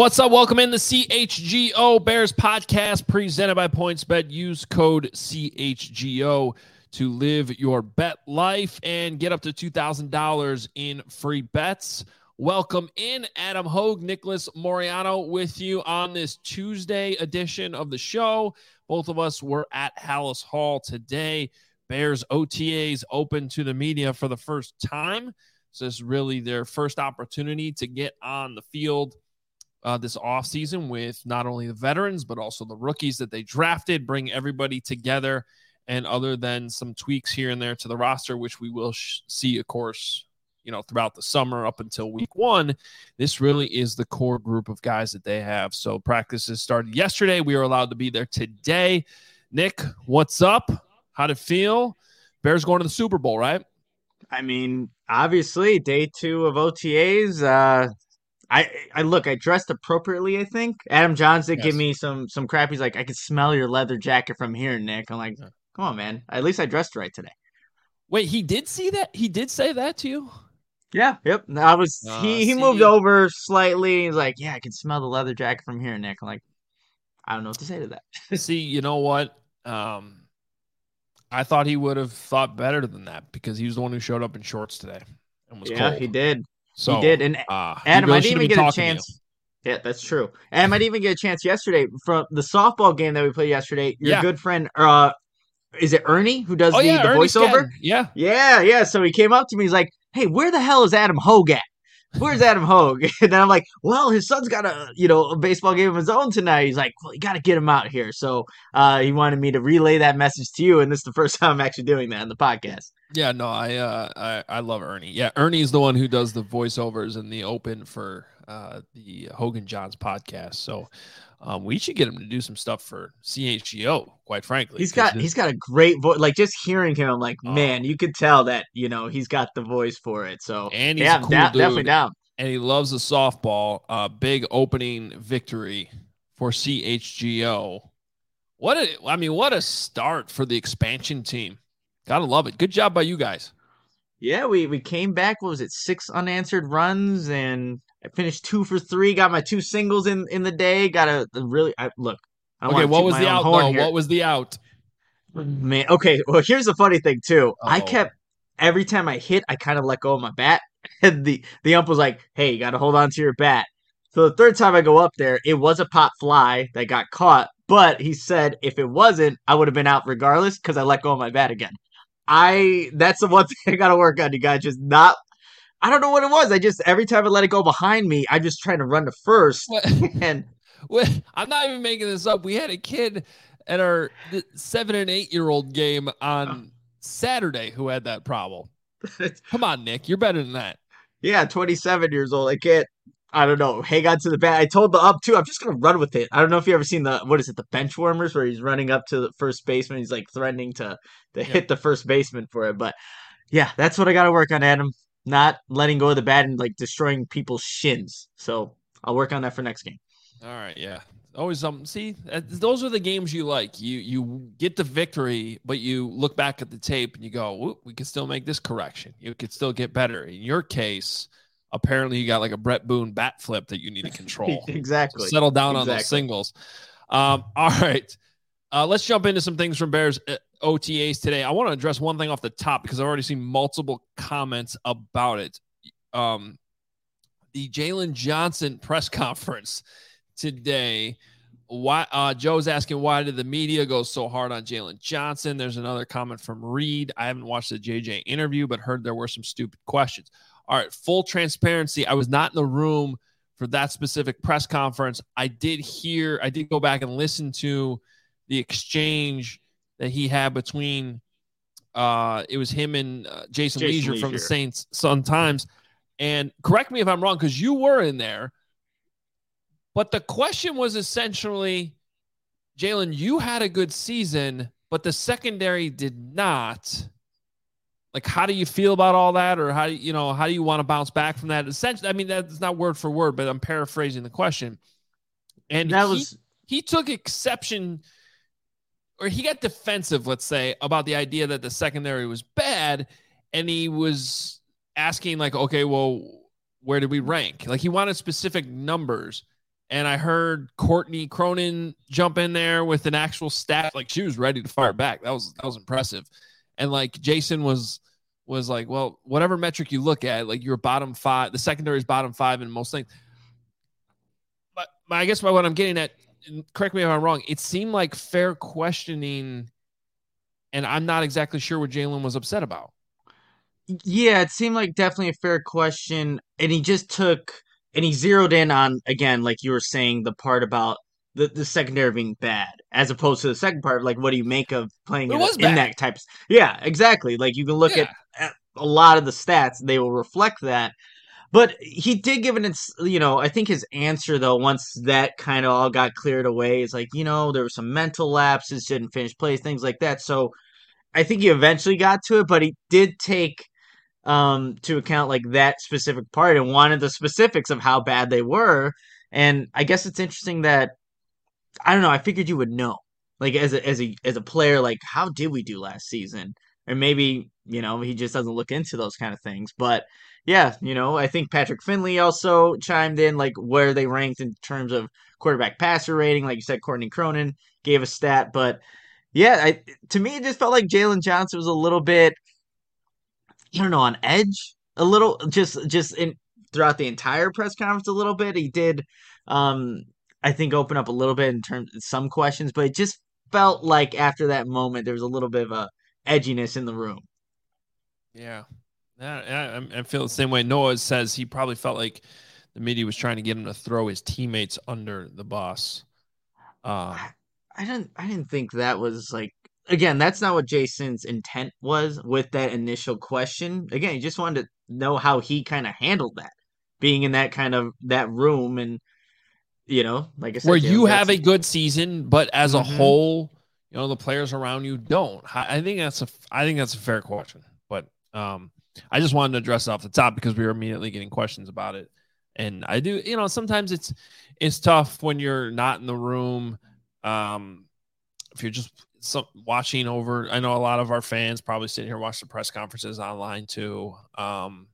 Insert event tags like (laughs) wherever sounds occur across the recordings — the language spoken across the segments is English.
What's up? Welcome in the CHGO Bears podcast presented by PointsBet. Use code CHGO to live your bet life and get up to $2,000 in free bets. Welcome in Adam Hoge, Nicholas Moreano with you on this Tuesday edition of the show. Both of us were at Halas Hall today. Bears OTAs open to the media for the first time. So this is really their first opportunity to get on the field uh, this offseason with not only the veterans, but also the rookies that they drafted, bring everybody together. And other than some tweaks here and there to the roster, which we will sh- see, of course, you know, throughout the summer up until week one, this really is the core group of guys that they have. So practices started yesterday. We are allowed to be there today. Nick, what's up? How'd it feel? Bears going to the Super Bowl, right? I mean, obviously, day two of OTAs. Uh, I I look, I dressed appropriately. I think Adam Jahns did Yes. give me some some crap. He's like, I can smell your leather jacket from here, Nick. I'm like, come on, man. At least I dressed right today. Wait, he did see that? He did say that to you? Yeah. Yep. I was. Uh, he he see- moved over slightly. He's like, yeah, I can smell the leather jacket from here, Nick. I'm like, I don't know what to say to that. (laughs) See, you know what? Um, I thought he would have thought better than that because he was the one who showed up in shorts today and was yeah, cold. he did. So he did. And Uh, Adam, I didn't even get a talking to you. chance. Yeah, that's true. And I might even get a chance yesterday from the softball game that we played yesterday. Your Yeah. good friend, uh, is it Ernie who does Oh the, yeah, the voiceover? Yeah, Yeah, yeah. So he came up to me. He's like, "Hey, where the hell is Adam Hoge at? Where's Adam Hoge?" (laughs) And then I'm like, "Well, his son's got a you know a baseball game of his own tonight." He's like, "Well, you got to get him out here." So uh, he wanted me to relay that message to you, and this is the first (laughs) time I'm actually doing that in the podcast. yeah. No, I, uh, I, I love Ernie. Yeah, Ernie's the one who does the voiceovers in the open for uh the Hogan Jahns podcast. So, um, we should get him to do some stuff for CHGO. Quite frankly, He's got this- he's got a great voice. Like just hearing him, I'm like, Oh. man, you could tell that you know he's got the voice for it. So And he's yeah, a cool da- definitely down. and he loves the softball. Uh, big opening victory for CHGO. What a, I mean, what a start for the expansion team. Gotta love it. Good job by you guys. Yeah, we we came back. What was it? Six unanswered runs, and I finished two for three. Got my two singles in in the day. Got a, a really I, look. I Okay, what was the out though? here. What was the out? Man, okay. Well, here's the funny thing too. I Uh-oh. kept every time I hit, I kind of let go of my bat, (laughs) and the the ump was like, "Hey, you got to hold on to your bat." So the third time I go up there, it was a pop fly that got caught, but he said if it wasn't, I would have been out regardless because I let go of my bat again. I that's the one (laughs) thing I got to work on. You guys just not. I don't know what it was. I just every time I let it go behind me, I'm just trying to run to first, What? (laughs) and (laughs) What- I'm not even making this up. We had a kid at our seven and eight year old game on oh. Saturday who had that problem. Come on, Nick. You're better than that. Yeah, 27 years old. I can't, I don't know, hang on to the bat. I told the up too, I'm just going to run with it. I don't know if you ever seen the, what is it, the bench warmers where he's running up to the first baseman. He's like threatening to, to hit the first baseman for it. But yeah, that's what I got to work on, Adam. Not letting go of the bat and like destroying people's shins. So I'll work on that for next game. All right, yeah. Always um see uh, those are the games you like. You you get the victory, but you look back at the tape and you go, "Whoop, we can still make this correction. You could still get better." In your case, apparently you got like a Brett Boone bat flip that you need to (laughs) control. exactly. Settle down on those singles. Um, (laughs) all right. Uh, let's jump into some things from Bears uh, OTAs today. I want to address one thing off the top because I've already seen multiple comments about it. Um, the Jalen Johnson press (laughs) conference today. Why uh, Joe's asking why did the media go so hard on Jalen Johnson? There's another comment from Reed. I haven't watched the JJ interview, but heard there were some stupid questions. All right, full transparency. I was not in the room for that specific press conference. I did hear, I did go back and listen to the exchange that he had between uh it was him and uh, Jason, Jason Lieser from the Saints Sun Times. And correct me if I'm wrong because you were in there. But the question was essentially, Jalen, you had a good season, but the secondary did not. Like, how do you feel about all that, or how do you, know how do you want to bounce back from that? Essentially, I mean that's not word for word, but I'm paraphrasing the question. And that he- was, he took exception or he got defensive, let's say, about the idea that the secondary was bad. And he was asking, like, okay, well, where did we rank? Like he wanted specific numbers. and I heard Courtney Cronin jump in there with an actual stat. Like she was ready to fire back. That was that was impressive. And like Jason was was like, well, whatever metric you look at, like you're bottom five, the secondary is bottom five in most things. But, but I guess by what I'm getting at, correct me if I'm wrong, it seemed like fair questioning, and I'm not exactly sure what Jalen was upset about. Yeah, it seemed like definitely a fair question, and he just took and he zeroed in on again, like you were saying, the part about the, the secondary being bad, as opposed to the second part, like what do you make of playing in, in, that type? Of, yeah, exactly. Like you can look yeah. at, at a lot of the stats; they will reflect that. But he did give an, you know, I think his answer though, once that kind of all got cleared away, is like, you know, there were some mental lapses, didn't finish plays, things like that. So I think he eventually got to it, but he did take um, to account like that specific part and wanted the specifics of how bad they were. And I guess it's interesting that I don't know. I figured you would know, like as a as a as a player, like how did we do last season? Or maybe you know he just doesn't look into those kind of things. But yeah, you know, I think Patrick Finley also chimed in like where they ranked in terms of quarterback passer rating. Like you said, Courtney Cronin gave a stat, but yeah, I, to me it just felt like Jalen Johnson was a little bit I don't know, on edge a little, just just in throughout the entire press conference a little bit. He did, um, I think, open up a little bit in terms of some questions, but it just felt like after that moment there was a little bit of a edginess in the room. Yeah, yeah, I, I feel the same way. Noah says he probably felt like the media was trying to get him to throw his teammates under the bus. Uh, I, I didn't. I didn't think that was like again, that's not what Jason's intent was with that initial question. Again, he just wanted to know how he kind of handled that, being in that kind of that room, and you know, like I said, where you have a good season, but as mm-hmm. a whole, you know, the players around you don't. I think that's a, I think that's a fair question, but um, I just wanted to address it off the top because we were immediately getting questions about it, and I do, you know, sometimes it's it's tough when you're not in the room. Um, if you're just some watching over. I know a lot of our fans probably sitting here watch the press conferences online too. Um,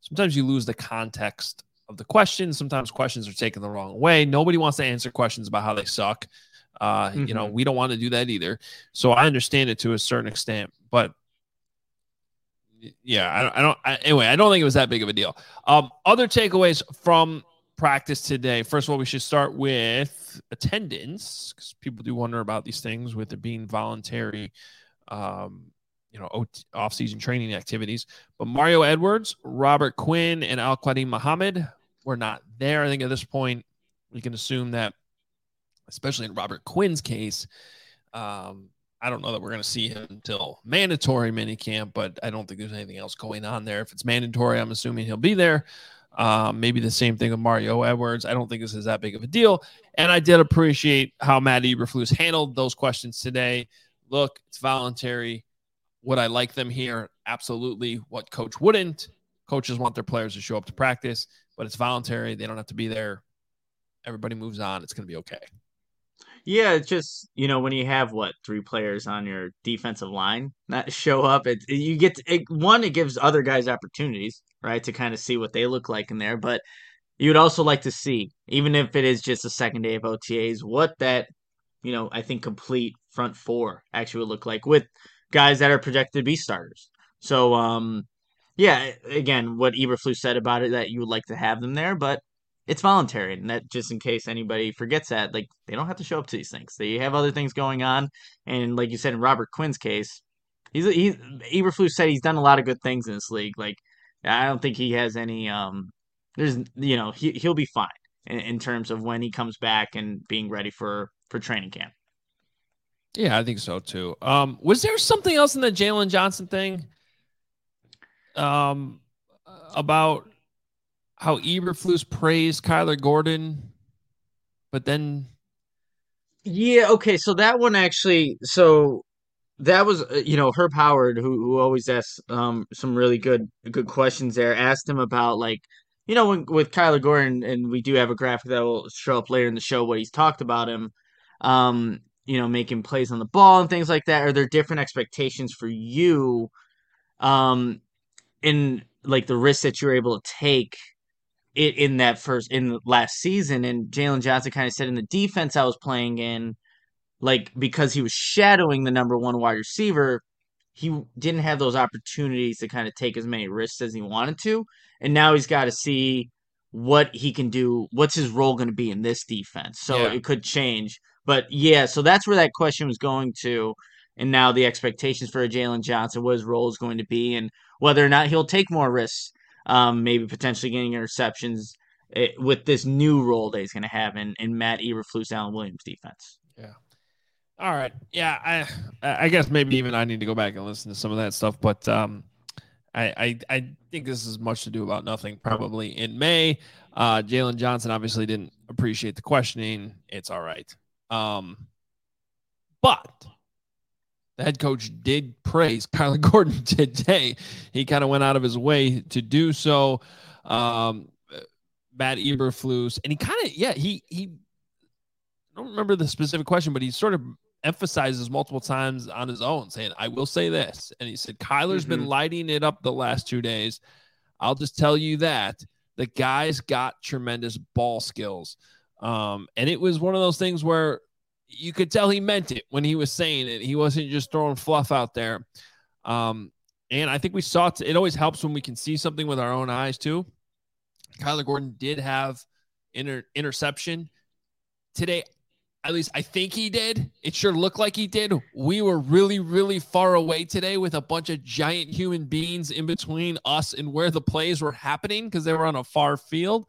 sometimes you lose the context of the questions. Sometimes questions are taken the wrong way. Nobody wants to answer questions about how they suck. Uh, mm-hmm. You know, mm-hmm. we don't want to do that either. So I understand it to a certain extent, but yeah, I, I don't. I, anyway, I don't think it was that big of a deal. Um, other takeaways from practice today. First of all, we should start with attendance because people do wonder about these things with it being voluntary, um, you know, off-season training activities. But Mario Edwards, Robert Quinn, and Al Quadin Muhammad were not there. I think at this point, we can assume that, especially in Robert Quinn's case, um, I don't know that we're going to see him until mandatory minicamp, but I don't think there's anything else going on there. If it's mandatory, I'm assuming he'll be there. Um, maybe the same thing with Mario Edwards. I don't think this is that big of a deal. And I did appreciate how Matt Eberflus handled those questions today. Look, it's voluntary. Would I like them here? Absolutely. What coach wouldn't? Coaches want their players to show up to practice, but it's voluntary. They don't have to be there. Everybody moves on. It's going to be okay. Yeah, it's just you know when you have what three players on your defensive line that show up, it, you get to, it, one. It gives other guys opportunities, right, to kind of see what they look like in there. But you would also like to see, even if it is just a second day of OTAs, what that you know I think complete front four actually would look like with guys that are projected to be starters. So um, yeah, again, what Eberflus said about it that you would like to have them there, but it's voluntary, and that just in case anybody forgets that, like they don't have to show up to these things. They have other things going on, and like you said in Robert Quinn's case, he's he's Eberflus said he's done a lot of good things in this league. Like I don't think he has any um, there's you know he he'll be fine in, in terms of when he comes back and being ready for for training camp. Yeah, I think so too. Um, was there something else in the Jalen Johnson thing? Um, about how Eberflus praised Kyler Gordon, but then yeah, okay, so that one actually, so that was uh, you know Herb Howard who who always asks um some really good good questions there. Asked him about like you know when, with Kyler Gordon, and we do have a graphic that will show up later in the show what he's talked about him. Um, you know, making plays on the ball and things like that. Are there different expectations for you, um, in like the risks that you're able to take it in that first in the last season, and Jalen Johnson kind of said in the defense I was playing in, like because he was shadowing the number one wide receiver, he didn't have those opportunities to kind of take as many risks as he wanted to, and now he's got to see what he can do. What's his role going to be in this defense? So Yeah. it could change. But yeah, so that's where that question was going to. And now the expectations for Jalen Johnson, what his role is going to be, and whether or not he'll take more risks, um, maybe potentially getting interceptions eh, with this new role that he's going to have in, in Matt Eberflus, Alan Williams defense. Yeah. All right. Yeah, I I guess maybe even I need to go back and listen to some of that stuff, but um I I, I think this is much to do about nothing probably in May. Uh Jalen Johnson obviously didn't appreciate the questioning. It's all right. Um but the head coach did praise (laughs) Kyler Gordon today. He kind of went out of his way to do so. Um Matt Eberflus, and he kind of yeah he he I don't remember the specific question, but he sort of emphasizes multiple times on his own, saying, I will say this. And he said, Kyler's been Mhm. lighting it up the last two days. I'll just tell you that the guy's got tremendous ball skills. Um, and it was one of those things where you could tell he meant it when he was saying it. He wasn't just throwing fluff out there. Um, and I think we saw it. It always helps when we can see something with our own eyes, too. Kyler Gordon did have inter- interception today at least I think he did. It sure looked like he did. We were really, really far away today with a bunch of giant human beings in between us and where the plays were happening because they were on a far field.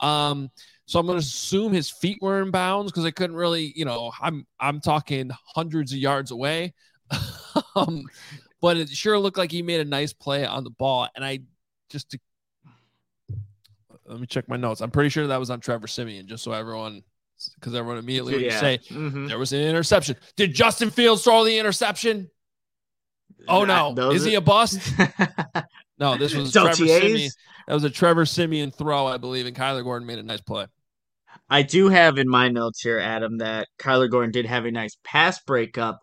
Um, so I'm going to assume his feet were in bounds because I couldn't really, you know, I'm I'm talking hundreds of yards away. (laughs) um, but it sure looked like he made a nice play on the ball, and I just to, let me check my notes. I'm pretty sure that was on Trevor Siemian, just so everyone because everyone immediately would Yeah. say Mhm. there was an interception. Did Justin Fields throw the interception? Oh no, is he a bust? (laughs) No, this was Trevor Siemian. That was a Trevor Siemian throw, I believe, and Kyler Gordon made a nice play. I do have in my notes here, Adam, that Kyler Gordon did have a nice pass breakup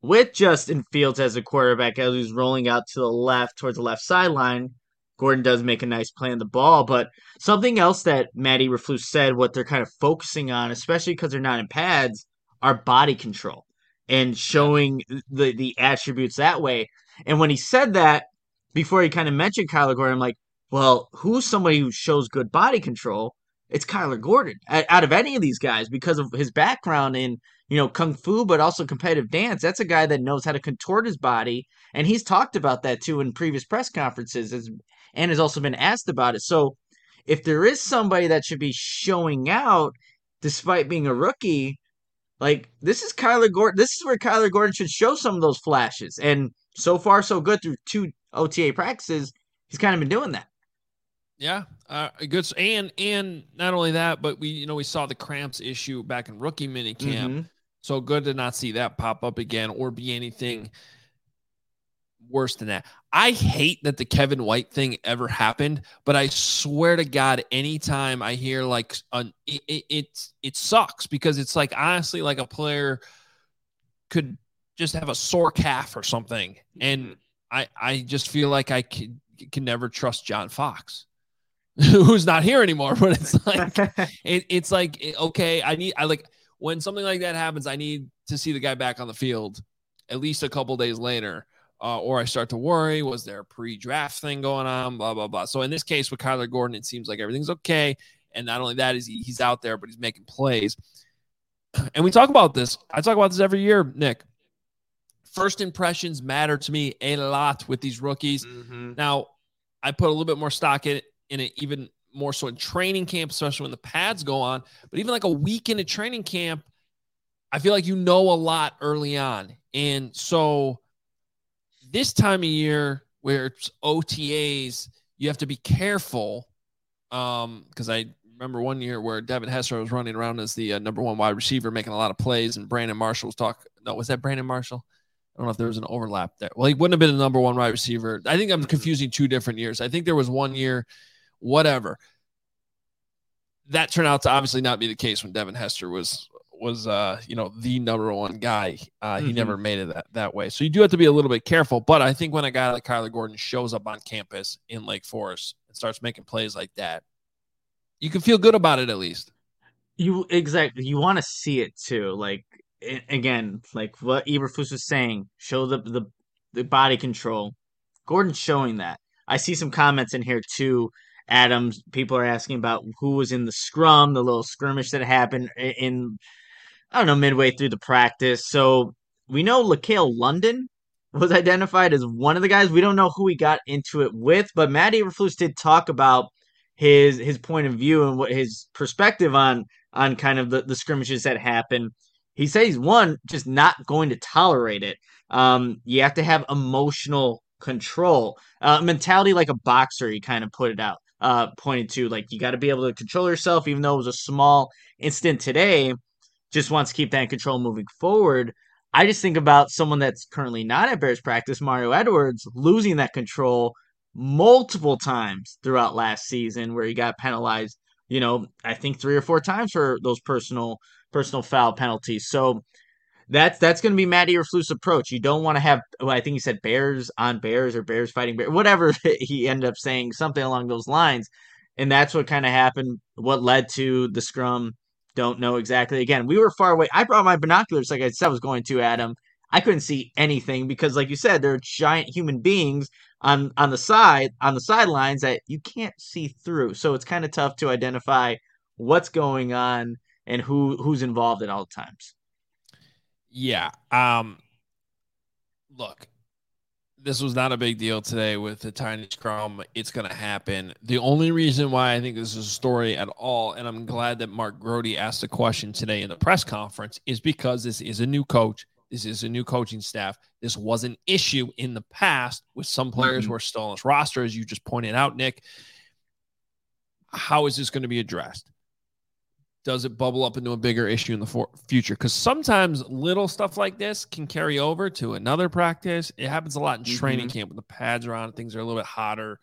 with Justin Fields as a quarterback as he's rolling out to the left towards the left sideline. Gordon does make a nice play on the ball, but something else that Matt Eberflus said, what they're kind of focusing on, especially because they're not in pads, are body control and showing the the attributes that way. And when he said that, before he kind of mentioned Kyler Gordon, I'm like, well, who's somebody who shows good body control? It's Kyler Gordon out of any of these guys because of his background in you know kung fu, but also competitive dance. That's a guy that knows how to contort his body, and he's talked about that too in previous press conferences, and has also been asked about it. So, if there is somebody that should be showing out despite being a rookie, like this is Kyler Gordon. This is where Kyler Gordon should show some of those flashes. And so far, so good through two OTA practices. He's kind of been doing that. Yeah, uh, good. And and not only that, but we you know we saw the cramps issue back in rookie mini camp. Mhm. So good to not see that pop up again or be anything worse than that. I hate that the Kevin White thing ever happened, but I swear to God, anytime I hear like an, it, it, it, it sucks because it's like honestly like a player could just have a sore calf or something, and I I just feel like I can, can never trust John Fox. (laughs) Who's not here anymore, but it's like (laughs) it, it's like eh, okay i need i like when something like that happens i need to see the guy back on the field at least a couple days later uh, or i start to worry was there a pre-draft thing going on blah blah blah. So in this case with kyler gordon it seems like everything's okay and not only that is he, he's out there but he's making plays. (clears throat) And we talk about this i talk about this every year nick. First impressions matter to me a lot with these rookies. Mhm. now, I put a little bit more stock in it, in it, even more so in training camp, especially when the pads go on. But even like a week into training camp, I feel like you know a lot early on. And so this time of year where it's OTAs, you have to be careful. Um, because I remember one year where Devin Hester was running around as the uh, number one wide receiver, making a lot of plays, and Brandon Marshall was talk. No, was that Brandon Marshall? I don't know if there was an overlap there. Well, he wouldn't have been the number one wide receiver. I think I'm confusing two different years. I think there was one year, whatever. That turned out to obviously not be the case when Devin Hester was was uh you know the number one guy. Uh, he Mhm. never made it that, that way. So you do have to be a little bit careful. But I think when a guy like Kyler Gordon shows up on campus in Lake Forest and starts making plays like that, you can feel good about it at least. You exactly. You want to see it too. Like again, like what Eberflus was saying, show the the the body control. Gordon's showing that. I see some comments in here too. Adams, people are asking about who was in the scrum, the little skirmish that happened in, I don't know, midway through the practice. So we know LaCale London was identified as one of the guys. We don't know who he got into it with, but Matt Eberflus did talk about his his point of view and what his perspective on on kind of the, the scrimmages that happen. He says one, just not going to tolerate it. Um, you have to have emotional control, uh, mentality like a boxer. He kind of put it out, uh, pointed to like you got to be able to control yourself, even though it was a small incident today. Just wants to keep that control moving forward. I just think about someone that's currently not at Bears practice, Mario Edwards, losing that control multiple times throughout last season, where he got penalized. You know, I think three or four times for those personal personal foul penalties. So that's that's going to be Matt Eberflus' approach. You don't want to have. Well, I think he said Bears on Bears or Bears fighting Bears, whatever (laughs) he ended up saying, something along those lines. And that's what kind of happened. What led to the scrum? Don't know exactly. Again, we were far away. I brought my binoculars, like I said, I was going to Adam. I couldn't see anything because, like you said, there are giant human beings on on the side on the sidelines that you can't see through. So it's kind of tough to identify what's going on and who who's involved at all times. Yeah. Um look, this was not a big deal today with the tiny scrum. It's going to happen. The only reason why I think this is a story at all, and I'm glad that Mark Grote asked the question today in the press conference, is because this is a new coach. This is a new coaching staff. This was an issue in the past with some players mm-hmm. who are still on this roster, as you just pointed out, Nick. How is this going to be addressed? Does it bubble up into a bigger issue in the for- future? Because sometimes little stuff like this can carry over to another practice. It happens a lot in mm-hmm. training camp when the pads are on, things are a little bit hotter,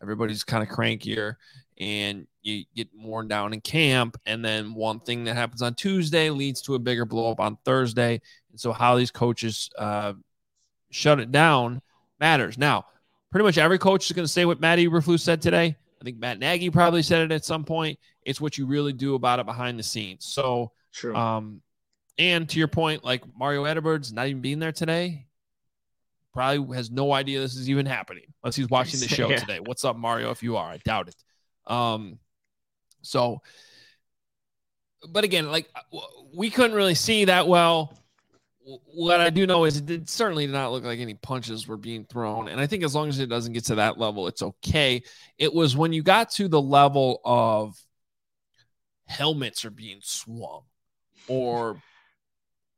everybody's kind of crankier, and you get worn down in camp. And then one thing that happens on Tuesday leads to a bigger blow up on Thursday. And so, how these coaches uh, shut it down matters. Now, pretty much every coach is going to say what Matt Eberflus said today. I think Matt Nagy probably said it at some point. It's what you really do about it behind the scenes. So, True. Um, and to your point, like Mario Edwards not even being there today, probably has no idea this is even happening unless he's watching the (laughs) show yeah. today. What's up, Mario? If you are, I doubt it. Um, so, but again, like we couldn't really see that well what I do know is it did certainly did not look like any punches were being thrown. And I think as long as it doesn't get to that level, it's okay. It was when you got to the level of helmets are being swung or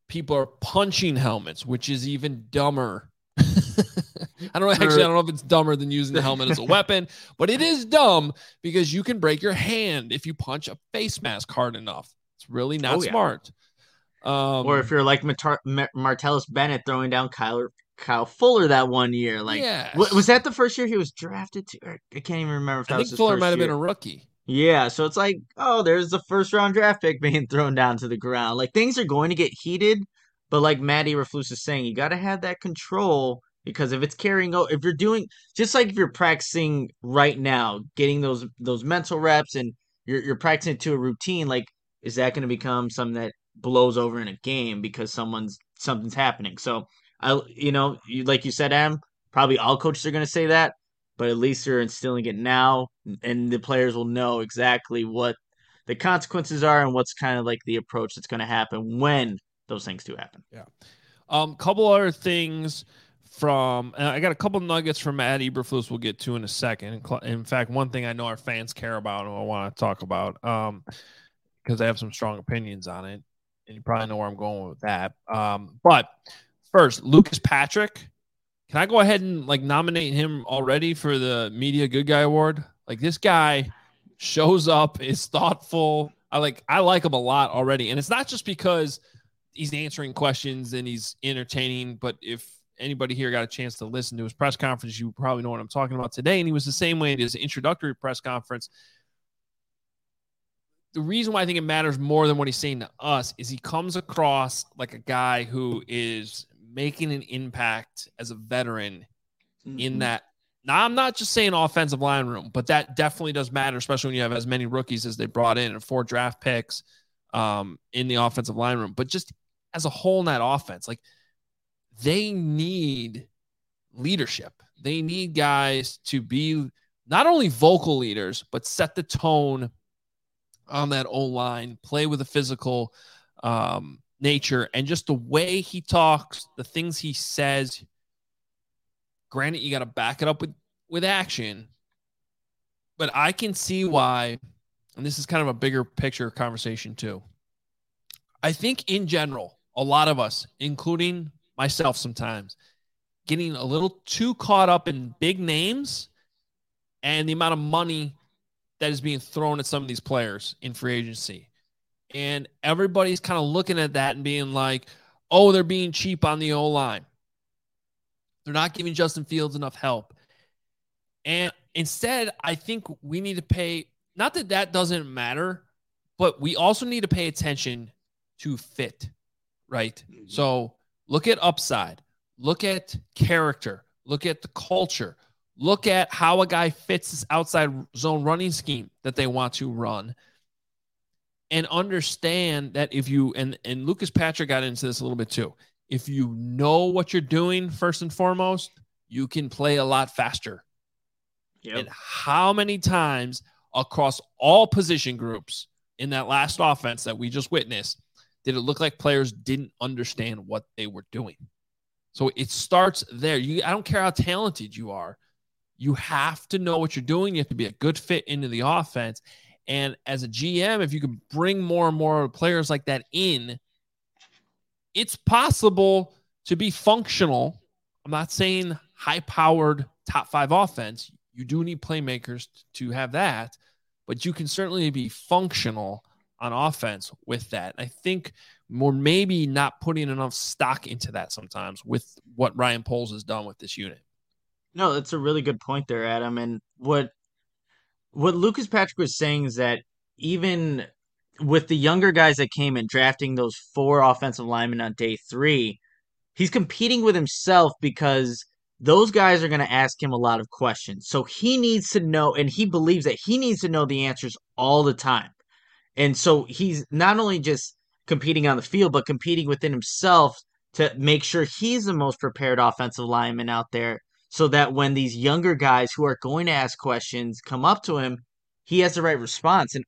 people are punching helmets, which is even dumber. (laughs) I don't know. Actually, I don't know if it's dumber than using the helmet as a (laughs) weapon, but it is dumb because you can break your hand if you punch a face mask hard enough. It's really not oh, yeah. Um, or if you're like Martar- Martellus Bennett throwing down Kyle Kyle Fuller that one year, like yes. was that the first year he was drafted to? I can't even remember if that I think was Fuller might have been a rookie. Yeah, so it's like, oh, there's the first round draft pick being (laughs) thrown down to the ground. Like things are going to get heated, but like Matt Eberflus is saying, you got to have that control because if it's carrying out, if you're doing just like if you're practicing right now, getting those those mental reps and you're you're practicing to a routine, like is that going to become something that blows over in a game because someone's something's happening. So I, you know, you, like you said, Am probably all coaches are going to say that, but at least they're instilling it now, and the players will know exactly what the consequences are and what's kind of like the approach that's going to happen when those things do happen. Yeah. Um, couple other things from I got a couple nuggets from Matt Eberflus we'll get to in a second. In fact, one thing I know our fans care about and I want to talk about um because I have some strong opinions on it and you probably know where I'm going with that. Um, but first, Lucas Patrick. Can I go ahead and like nominate him already for the Media Good Guy Award? Like this guy shows up, is thoughtful. I like I like him a lot already, and it's not just because he's answering questions and he's entertaining. But if anybody here got a chance to listen to his press conference, you probably know what I'm talking about today. And he was the same way at his introductory press conference the reason why I think it matters more than what he's saying to us is he comes across like a guy who is making an impact as a veteran mm-hmm. in that Now, I'm not just saying offensive line room, but that definitely does matter, especially when you have as many rookies as they brought in and four draft picks um, in the offensive line room. But just as a whole in that offense, like they need leadership. They need guys to be not only vocal leaders, but set the tone on that O line, play with a physical um, nature, and just the way he talks, the things he says. Granted, you got to back it up with with action, but I can see why, and this is kind of a bigger picture conversation too. I think in general, a lot of us, including myself sometimes, getting a little too caught up in big names and the amount of money that is being thrown at some of these players in free agency. And everybody's kind of looking at that and being like, oh, they're being cheap on the O line. They're not giving Justin Fields enough help. And instead, I think we need to pay, not that that doesn't matter, but we also need to pay attention to fit, right? Mm-hmm. So look at upside, look at character, look at the culture, look at how a guy fits this outside zone running scheme that they want to run and understand that if you and and Lucas Patrick got into this a little bit too. If you know what you're doing first and foremost, you can play a lot faster. Yep. And how many times across all position groups in that last offense that we just witnessed did it look like players didn't understand what they were doing? So it starts there. You I don't care how talented you are. You have to know what you're doing. You have to be a good fit into the offense. And as a GM, if you can bring more and more players like that in, it's possible to be functional. I'm not saying high powered top five offense. You do need playmakers to have that, but you can certainly be functional on offense with that. I think more maybe not putting enough stock into that sometimes with what Ryan Poles has done with this unit. No, that's a really good point there, Adam. And what what Lucas Patrick was saying is that even with the younger guys that came in drafting those four offensive linemen on day three, he's competing with himself because those guys are going to ask him a lot of questions. So he needs to know, and he believes that he needs to know the answers all the time. And so he's not only just competing on the field, but competing within himself to make sure he's the most prepared offensive lineman out there so that when these younger guys who are going to ask questions come up to him, he has the right response. And,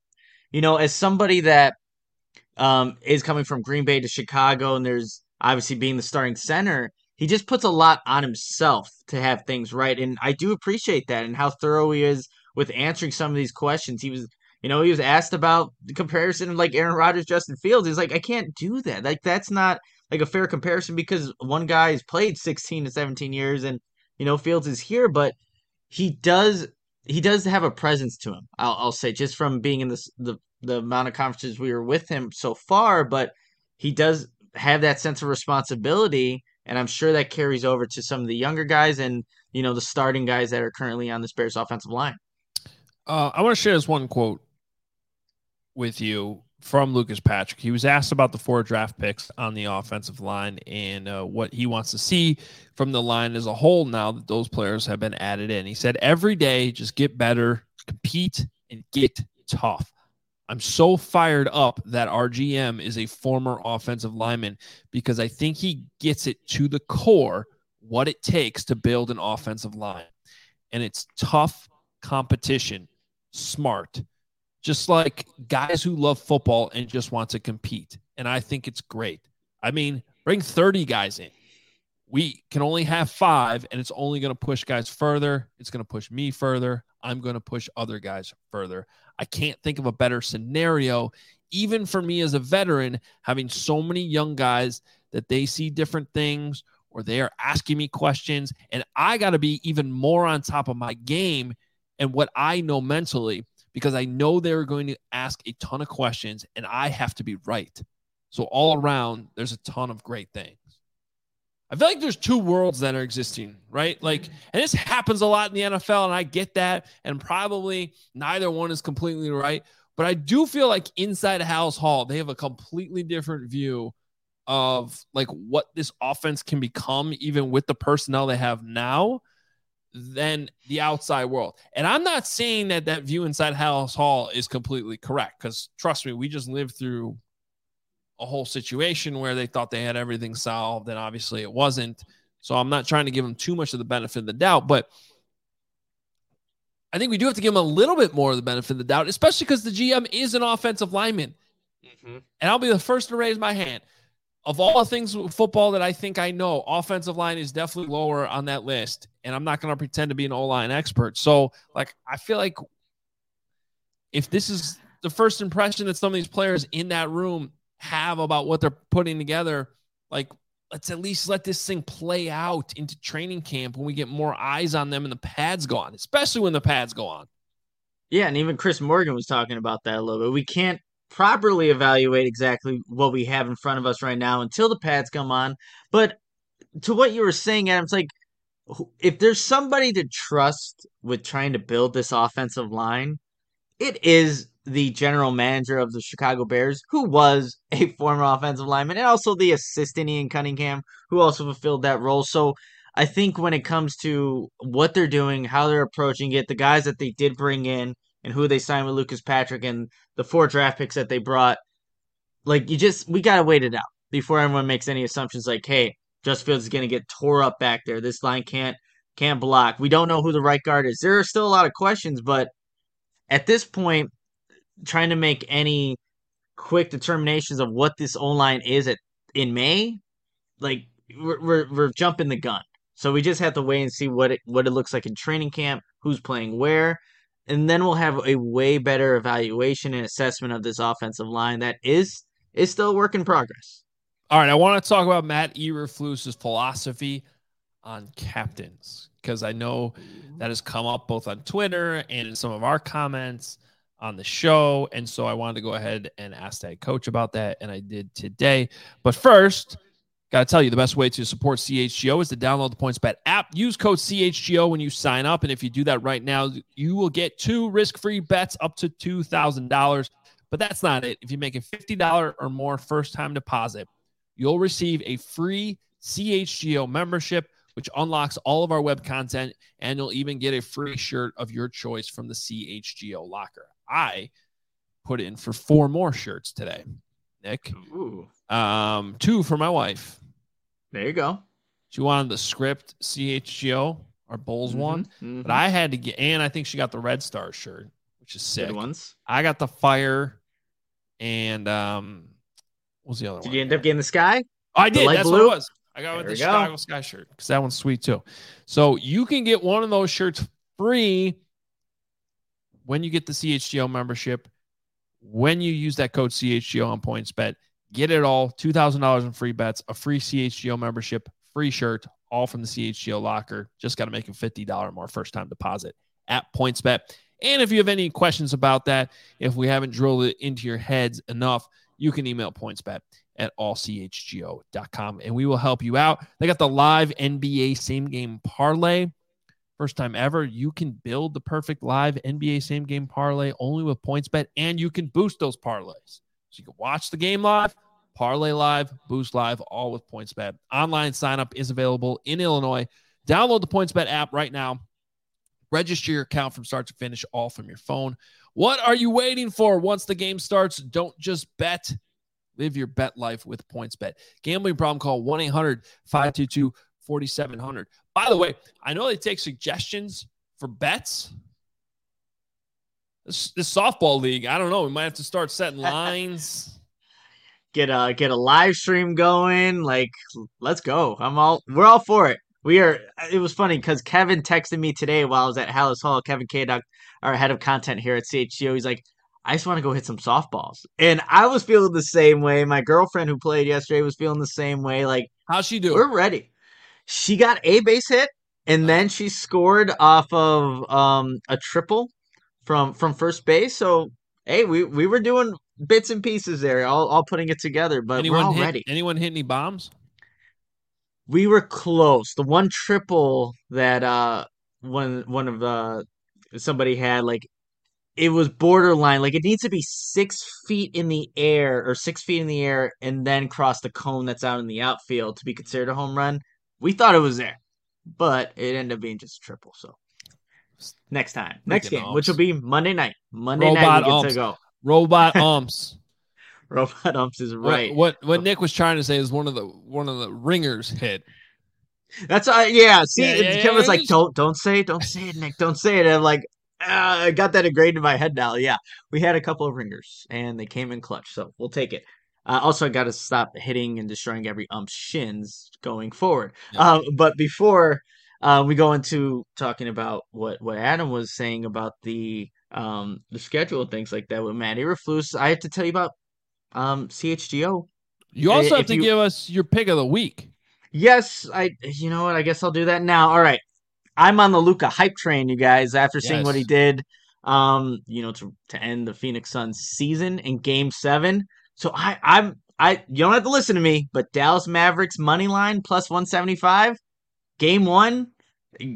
you know, as somebody that um, is coming from Green Bay to Chicago, and there's obviously being the starting center, he just puts a lot on himself to have things right. And I do appreciate that and how thorough he is with answering some of these questions. He was, you know, he was asked about the comparison of like Aaron Rodgers, Justin Fields. He's like, I can't do that. Like, that's not like a fair comparison because one guy has played 16 to 17 years and you know, Fields is here, but he does he does have a presence to him. I'll, I'll say just from being in this the the amount of conferences we were with him so far, but he does have that sense of responsibility, and I'm sure that carries over to some of the younger guys and you know the starting guys that are currently on this Bears offensive line. Uh, I want to share this one quote with you from Lucas Patrick. He was asked about the four draft picks on the offensive line and uh, what he wants to see from the line as a whole now that those players have been added in. He said, Every day, just get better, compete, and get tough. I'm so fired up that our GM is a former offensive lineman because I think he gets it to the core what it takes to build an offensive line. And it's tough competition, smart, just like guys who love football and just want to compete. And I think it's great. I mean, bring 30 guys in. We can only have five, and it's only going to push guys further. It's going to push me further. I'm going to push other guys further. I can't think of a better scenario, even for me as a veteran, having so many young guys that they see different things or they are asking me questions. And I got to be even more on top of my game and what I know mentally because I know they're going to ask a ton of questions and I have to be right. So, all around, there's a ton of great things. I feel like there's two worlds that are existing, right? Like, and this happens a lot in the NFL, and I get that. And probably neither one is completely right. But I do feel like inside Halas Hall, they have a completely different view of like what this offense can become, even with the personnel they have now. Than the outside world. And I'm not saying that that view inside Halas Hall is completely correct because trust me, we just lived through a whole situation where they thought they had everything solved and obviously it wasn't. So I'm not trying to give them too much of the benefit of the doubt, but I think we do have to give them a little bit more of the benefit of the doubt, especially because the GM is an offensive lineman. Mm-hmm. And I'll be the first to raise my hand of all the things football that I think I know, offensive line is definitely lower on that list. And I'm not going to pretend to be an O line expert. So, like, I feel like if this is the first impression that some of these players in that room have about what they're putting together, like, let's at least let this thing play out into training camp when we get more eyes on them and the pads go on, especially when the pads go on. Yeah, and even Chris Morgan was talking about that a little bit. We can't properly evaluate exactly what we have in front of us right now until the pads come on. But to what you were saying, Adam, it's like if there's somebody to trust with trying to build this offensive line, it is the general manager of the Chicago Bears, who was (laughs) a former offensive lineman, and also the assistant Ian Cunningham, who also fulfilled that role. So I think when it comes to what they're doing, how they're approaching it, the guys that they did bring in, and who they signed with Lucas Patrick and the four draft picks that they brought. Like you just we gotta wait it out before everyone makes any assumptions like, hey, Justin Fields is gonna get tore up back there. This line can't can't block. We don't know who the right guard is. There are still a lot of questions, but at this point, trying to make any quick determinations of what this O line is at in May, like we're, we're we're jumping the gun. So we just have to wait and see what it what it looks like in training camp, who's playing where, and then we'll have a way better evaluation and assessment of this offensive line that is is still a work in progress. All right, I want to talk about Matt Eberflus's philosophy on captains because I know that has come up both on Twitter and in some of our comments on the show, and so I wanted to go ahead and ask that coach about that, and I did today. But first, Got to tell you, the best way to support CHGO is to download the PointsBet app. Use code CHGO when you sign up. And if you do that right now, you will get two risk free bets up to $2,000. But that's not it. If you make a $50 or more first time deposit, you'll receive a free CHGO membership, which unlocks all of our web content. And you'll even get a free shirt of your choice from the CHGO locker. I put in for four more shirts today. Nick. Ooh. Um, two for my wife. There you go. She wanted the script CHGO, our Bulls mm-hmm, one, mm-hmm. but I had to get, and I think she got the Red Star shirt, which is sick. Good ones. I got the Fire, and um, what was the other did one? Did you end up getting the Sky? Oh, I did. That's blue? what it was. I got there the Chicago go. Sky shirt because that one's sweet too. So you can get one of those shirts free when you get the CHGO membership when you use that code CHGO on PointsBet. Get it all $2,000 in free bets, a free CHGO membership, free shirt, all from the CHGO locker. Just got to make a $50 more first time deposit at PointsBet. And if you have any questions about that, if we haven't drilled it into your heads enough, you can email PointsBet at allchgo.com and we will help you out. They got the live NBA same game parlay First time ever, you can build the perfect live NBA same game parlay only with PointsBet, and you can boost those parlays. So you can watch the game live, parlay live, boost live, all with PointsBet. Online sign up is available in Illinois. Download the PointsBet app right now. Register your account from start to finish, all from your phone. What are you waiting for? Once the game starts, don't just bet. Live your bet life with PointsBet. Gambling problem, call 1 800 522 4700. By the way, I know they take suggestions for bets. This, this softball league, I don't know. We might have to start setting lines. (laughs) get a get a live stream going. Like, let's go. I'm all we're all for it. We are. It was funny because Kevin texted me today while I was at Halas Hall. Kevin K. our head of content here at CHGO. He's like, I just want to go hit some softballs. And I was feeling the same way. My girlfriend who played yesterday was feeling the same way. Like, how's she doing? We're ready she got a base hit and then she scored off of um, a triple from from first base. So hey, we we were doing bits and pieces there, all all putting it together. But anyone we're all hit, ready. Anyone hit any bombs? We were close. The one triple that uh one one of the somebody had like it was borderline. Like it needs to be six feet in the air or six feet in the air and then cross the cone that's out in the outfield to be considered a home run we thought it was there. but it ended up being just a triple. So next time, next Freaking game, which will be Monday night. Monday Robot night we get umps. to go. Robot (laughs) umps. Robot umps is right. What, what Nick was trying to say is one of the one of the ringers hit. That's uh, yeah. See, Yeah, yeah, Kevin's yeah, like, don't don't say it, don't say it, Nick, don't say it. And I'm like, ah, I got that ingrained in my head now. Yeah, we had a couple of ringers, and they came in clutch, so we'll take it. Uh, also, I got to stop hitting and destroying every ump's shins going forward. Yeah. Um, but before uh, we go into talking about what what Adam was saying about the um the schedule and things like that with Matt Eberflus, I have to tell you about um CHGO. You also have to you- give us your pick of the week. Yes, I. You know what? I guess I'll do that now. All right, I'm on the Luka hype train, you guys. After seeing what he did, um, you know, to to end the Phoenix Suns season in Game Seven. So I, I'm, I. You don't have to listen to me, but Dallas Mavericks money line plus 175, Game One,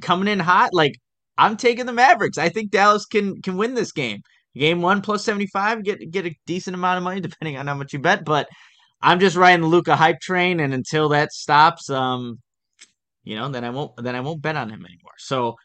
coming in hot. Like I'm taking the Mavericks. I think Dallas can can win this game. Game One plus 75, get get a decent amount of money (laughs) depending on how much you bet, but. I'm just riding the Luka hype train, and until that stops, um, you know, then I won't then I won't bet on him anymore. So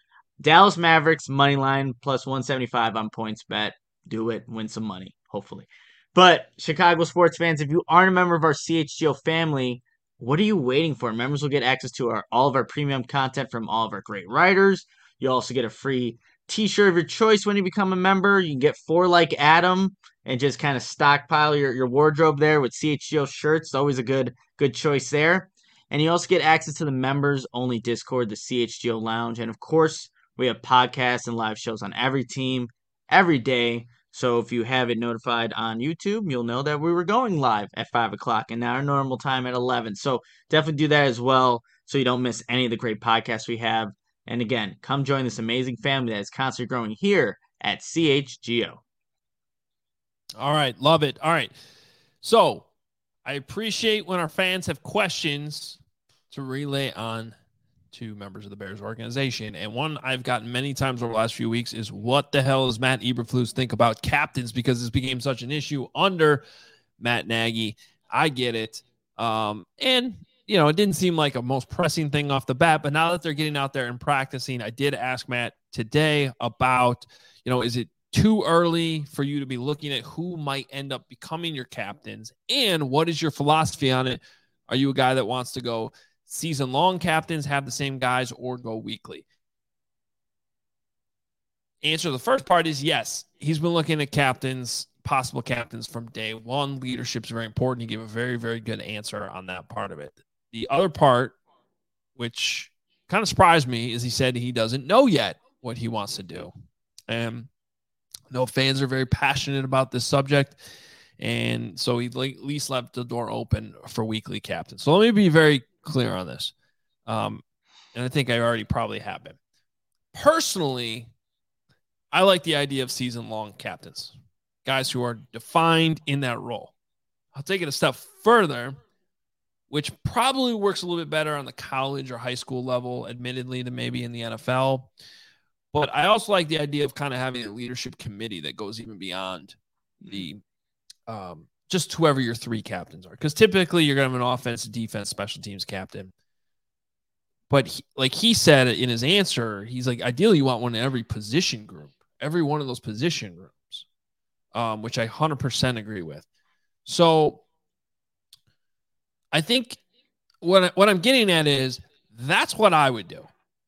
Dallas Mavericks money line plus 175 on PointsBet. Do it, win some money, hopefully. But Chicago sports fans, if you aren't a member of our CHGO family, what are you waiting for? Members will get access to our all of our premium content from all of our great writers. You'll also get a free t-shirt of your choice when you become a member. You can get four like Adam and just kind of stockpile your, your wardrobe there with CHGO shirts. Always a good good choice there. And you also get access to the members only Discord, the CHGO Lounge. And of course, we have podcasts and live shows on every team every day. So if you have it notified on YouTube, you'll know that we were going live at 5 o'clock and now our normal time at 11. So definitely do that as well so you don't miss any of the great podcasts we have. And again, come join this amazing family that is constantly growing here at CHGO. All right, love it. All right. So I appreciate when our fans have questions to relay on to members of the Bears organization. And one I've gotten many times over the last few weeks is what the hell does Matt Eberflus think about captains because this became such an issue under Matt Nagy. I get it. Um, and you know, it didn't seem like a most pressing thing off the bat, but now that they're getting out there and practicing, I did ask Matt today about, you know, is it too early for you to be looking at who might end up becoming your captains and what is your philosophy on it are you a guy that wants to go season long captains have the same guys or go weekly. Answer the first part is yes. He's been looking at captains possible captains from day one. Leadership is very important. He gave a very very good answer on that part of it. The other part which kind of surprised me is he said he doesn't know yet what he wants to do. And no fans are very passionate about this subject. And so he at least left the door open for weekly captains. So let me be very clear on this. Um, and I think I already probably have been. Personally, I like the idea of season long captains, guys who are defined in that role. I'll take it a step further, which probably works a little bit better on the college or high school level, admittedly, than maybe in the NFL. But I also like the idea of kind of having a leadership committee that goes even beyond the um, just whoever your three captains are. Because typically you're going to have an offense, defense, special teams captain. But he, like he said in his answer, he's like, ideally you want one in every position group, every one of those position groups, um, which I 100% agree with. So I think what, what I'm getting at is that's what I would do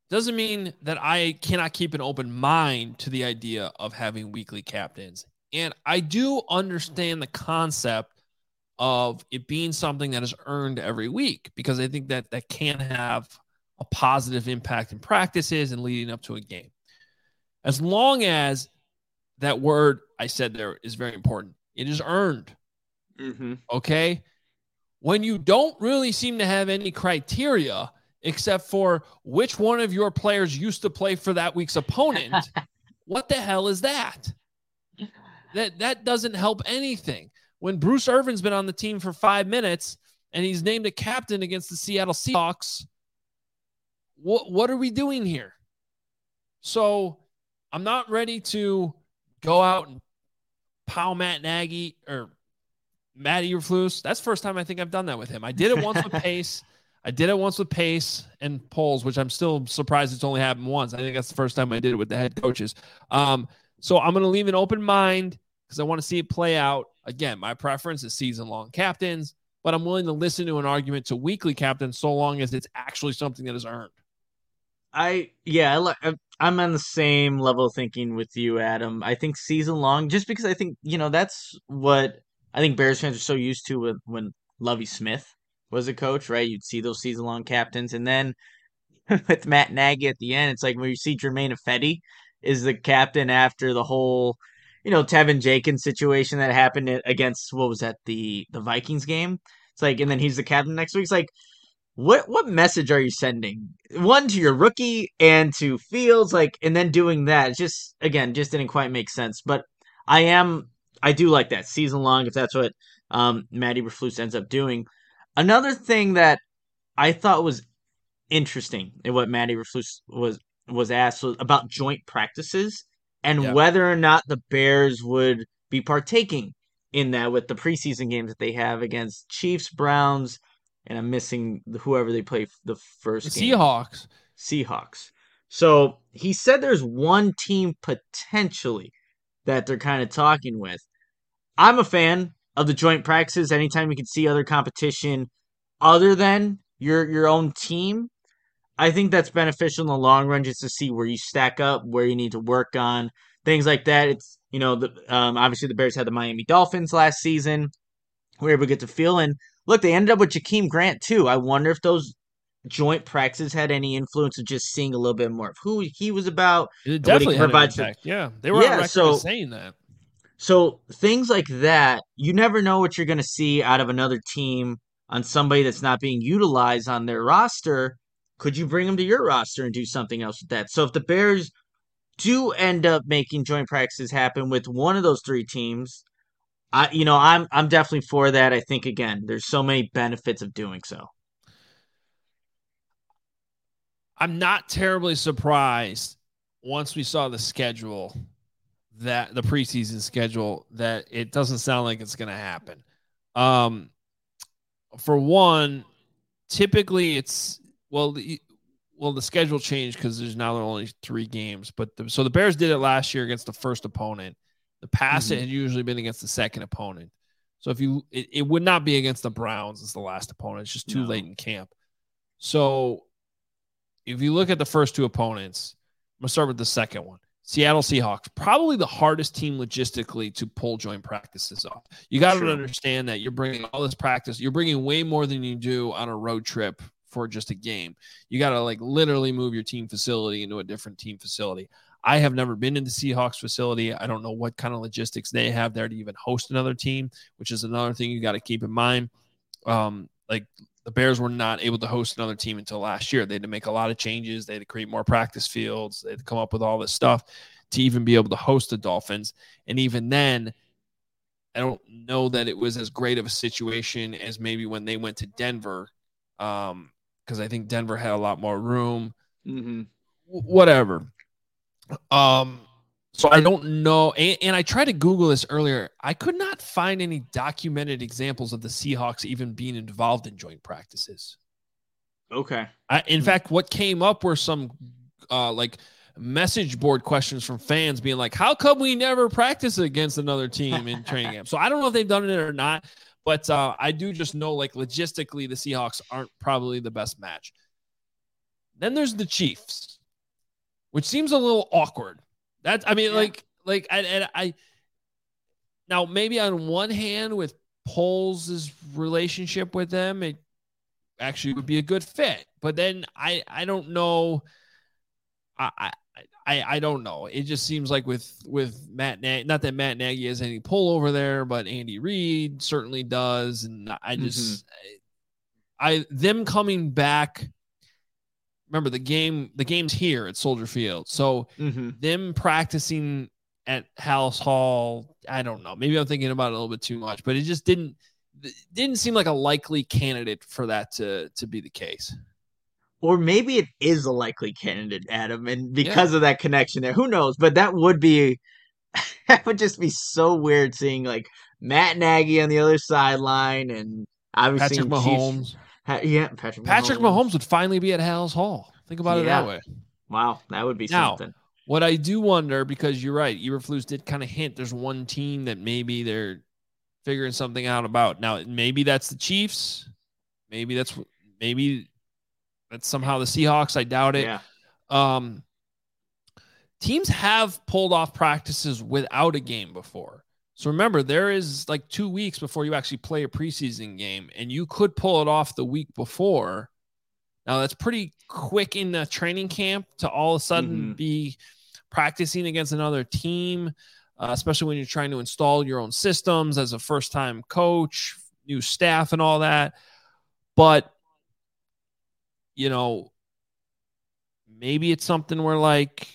doesn't mean that I cannot keep an open mind to the idea of having weekly captains. And I do understand the concept of it being something that is earned every week because I think that that can have a positive impact in practices and leading up to a game. As long as that word I said there is very important, it is earned. Mm-hmm. Okay. When you don't really seem to have any criteria, except for which one of your players used to play for that week's opponent. (laughs) what the hell is that? That that doesn't help anything. When Bruce Irvin's been on the team for five minutes and he's named a captain against the Seattle Seahawks, what what are we doing here? So I'm not ready to go out and pow Matt Nagy or Matt Eberflus. That's the first time I think I've done that with him. I did it once with (laughs) Pace. I did it once with Pace and Poles, which I'm still surprised it's only happened once. I think that's the first time I did it with the head coaches. Um, so I'm going to leave an open mind because I want to see it play out. Again, my preference is season long captains, but I'm willing to listen to an argument to weekly captains so long as it's actually something that is earned. I yeah, I, I'm on the same level of thinking with you, Adam. I think season long, just because I think you know that's what I think Bears fans are so used to with when Lovie Smith was a coach, right? You'd see those season long captains, and then (laughs) with Matt Nagy at the end, it's like when you see Germain Ifedi is the captain after the whole, you know, Teven Jenkins situation that happened against what was that the the Vikings game. It's like, and then he's the captain next week. It's like, what what message are you sending? One to your rookie and to Fields, like, and then doing that just again just didn't quite make sense. But I am I do like that season long if that's what um Matt ends up doing. Another thing that I thought was interesting in what Matt Eberflus was was asked was about joint practices and yeah. whether or not the Bears would be partaking in that with the preseason games that they have against Chiefs, Browns, and I'm missing whoever they play the first the game. Seahawks. Seahawks. So he said there's one team potentially that they're kind of talking with. I'm a fan of the joint practices. Anytime you can see other competition other than your your own team, I think that's beneficial in the long run just to see where you stack up, where you need to work on things like that. It's you know the um, obviously the Bears had the Miami Dolphins last season. We were able to get to feel and look. They ended up with Jakeem Grant too. I wonder if those joint practices had any influence of just seeing a little bit more of who he was about. It definitely had an impact. yeah, they were yeah, so, saying that. So things like that, you never know what you're going to see out of another team on somebody that's not being utilized on their roster could you bring them to your roster and do something else with that? So if the Bears do end up making joint practices happen with one of those three teams, I you know, I'm I'm definitely for that. I think again, there's so many benefits of doing so. I'm not terribly surprised once we saw the schedule that the preseason schedule that it doesn't sound like it's going to happen. Um for one, typically it's well, the, well, the schedule changed because there's now only three games. But the, so the Bears did it last year against the first opponent. The past mm-hmm. it had usually been against the second opponent. So if you, it, it would not be against the Browns as the last opponent. It's just too no. late in camp. So if you look at the first two opponents, I'm gonna start with the second one. Seattle Seahawks, probably the hardest team logistically to pull joint practices off. You got to sure. understand that you're bringing all this practice. You're bringing way more than you do on a road trip for just a game. You got to like literally move your team facility into a different team facility. I have never been in the Seahawks facility. I don't know what kind of logistics they have there to even host another team, which is another thing you got to keep in mind. Um, like the Bears were not able to host another team until last year. They had to make a lot of changes. They had to create more practice fields. They had to come up with all this stuff to even be able to host the Dolphins. And even then, I don't know that it was as great of a situation as maybe when they went to Denver. Um, because I think Denver had a lot more room. Mm-hmm. Whatever. Um, so I don't know. And, and, I tried to Google this earlier. I could not find any documented examples of the Seahawks even being involved in joint practices. Okay. I, in fact, what came up were some uh, like message board questions from fans being like, "How come we never practice against another team in training camp?" So I don't know if they've done it or not. But uh, I do just know, like, logistically, the Seahawks aren't probably the best match. Then there's the Chiefs, which seems a little awkward. That's, I mean, yeah. like, like, I, and I, now maybe on one hand, with Poles' relationship with them, it actually would be a good fit. But then I, I don't know. I, I, I don't know. It just seems like with with Matt Nagy, not that Matt Nagy has any pull over there, but Andy Reid certainly does, and I just mm-hmm. I them coming back. Remember the game. The game's here at Soldier Field, so mm-hmm. them practicing at Halas Hall. I don't know. Maybe I'm thinking about it a little bit too much, but it just didn't didn't seem like a likely candidate for that to to be the case or maybe it is a likely candidate, Adam, and because yeah. of that connection there, who knows? But that would be (laughs) that would just be so weird seeing like Matt Nagy on the other sideline and obviously Patrick Mahomes. Pa- yeah, Patrick. Patrick Mahomes. would finally be at Halas Hall. Think about it that way. Wow, that would be Now, something. What I do wonder, because you're right, Eberflus did kind of hint there's one team that maybe they're figuring something out about. Now, maybe that's the Chiefs. Maybe that's maybe that's somehow the Seahawks. I doubt it. Yeah. Um, teams have pulled off practices without a game before. So remember, there is like two weeks before you actually play a preseason game, and you could pull it off the week before. Now that's pretty quick in the training camp to all of a sudden Mhm. be practicing against another team, uh, especially when you're trying to install your own systems as a first time coach, new staff, and all that. But you know, maybe it's something where like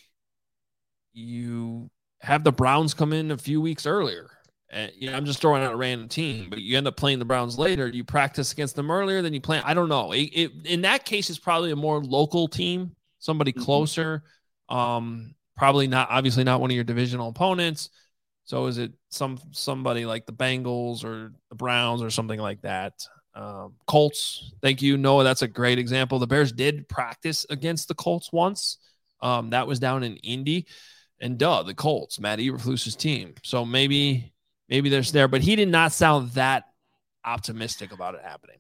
you have the Browns come in a few weeks earlier. And, you know, I'm just throwing out a random team, but you end up playing the Browns later. You practice against them earlier, than you play. I don't know. It, it, in that case, it's probably a more local team, somebody Mhm. closer. Um, probably not, obviously not one of your divisional opponents. So is it some somebody like the Bengals or the Browns or something like that? Um, Colts, thank you, Noah. That's a great example. The Bears did practice against the Colts once. Um, that was down in Indy, and duh, the Colts, Matt Eberflus's team. So maybe maybe there's there, but he did not sound that optimistic about it happening.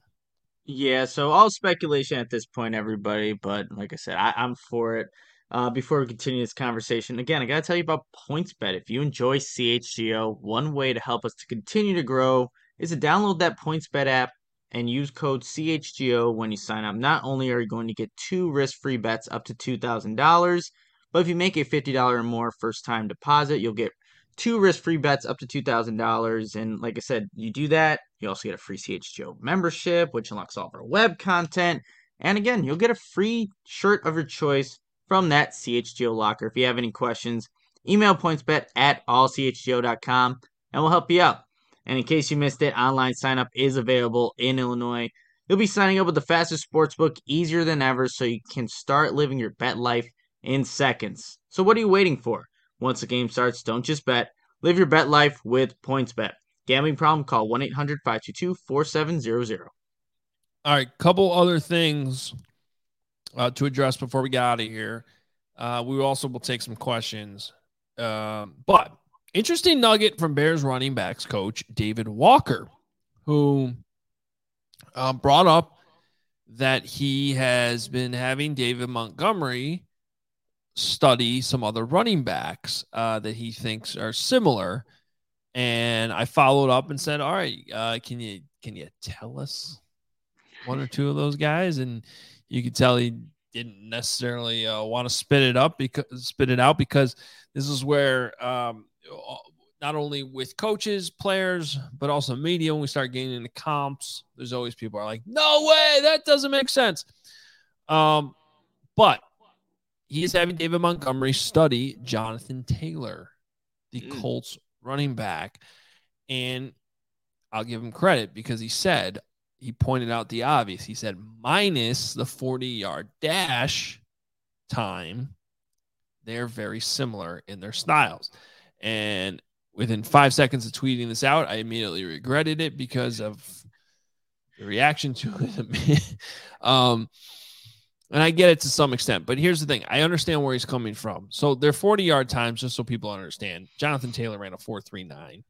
Yeah, so all speculation at this point, everybody. But like I said, I, I'm for it. Uh, before we continue this conversation, again, I got to tell you about PointsBet. If you enjoy CHGO, one way to help us to continue to grow is to download that PointsBet app and use code CHGO when you sign up. Not only are you going to get two risk free bets up to $2,000, but if you make a $50 or more first time deposit, you'll get two risk free bets up to $2,000. And like I said, you do that, you also get a free CHGO membership, which unlocks all of our web content. And again, you'll get a free shirt of your choice from that CHGO locker. If you have any questions, email pointsbet at allchgo.com and we'll help you out. And in case you missed it, online sign up is available in Illinois. You'll be signing up with the fastest sportsbook easier than ever so you can start living your bet life in seconds. So what are you waiting for? Once the game starts, don't just bet. Live your bet life with PointsBet. Gambling problem? Call 1-800-522-4700. All right, couple other things uh, to address before we get out of here. Uh, we also will take some questions, um, but interesting nugget from Bears running backs coach David Walker, who uh, brought up that he has been having David Montgomery study some other running backs uh, that he thinks are similar. And I followed up and said, "All right, uh, can you can you tell us one or two of those guys?" And you could tell he didn't necessarily uh, want to spit it up because spit it out because this is where um, not only with coaches, players, but also media, when we start getting into comps, there's always people are like, "No way, that doesn't make sense." Um, but he is having David Montgomery study Jonathan Taylor, the Mm. Colts running back, and I'll give him credit because he said he pointed out the obvious. He said minus the 40 yard dash time, they're very similar in their styles. And within five seconds of tweeting this out, I immediately regretted it because of the reaction to it. (laughs) um, and I get it to some extent, but here's the thing: I understand where he's coming from. So their 40 yard times, just so people understand, Jonathan Taylor ran a 4.39.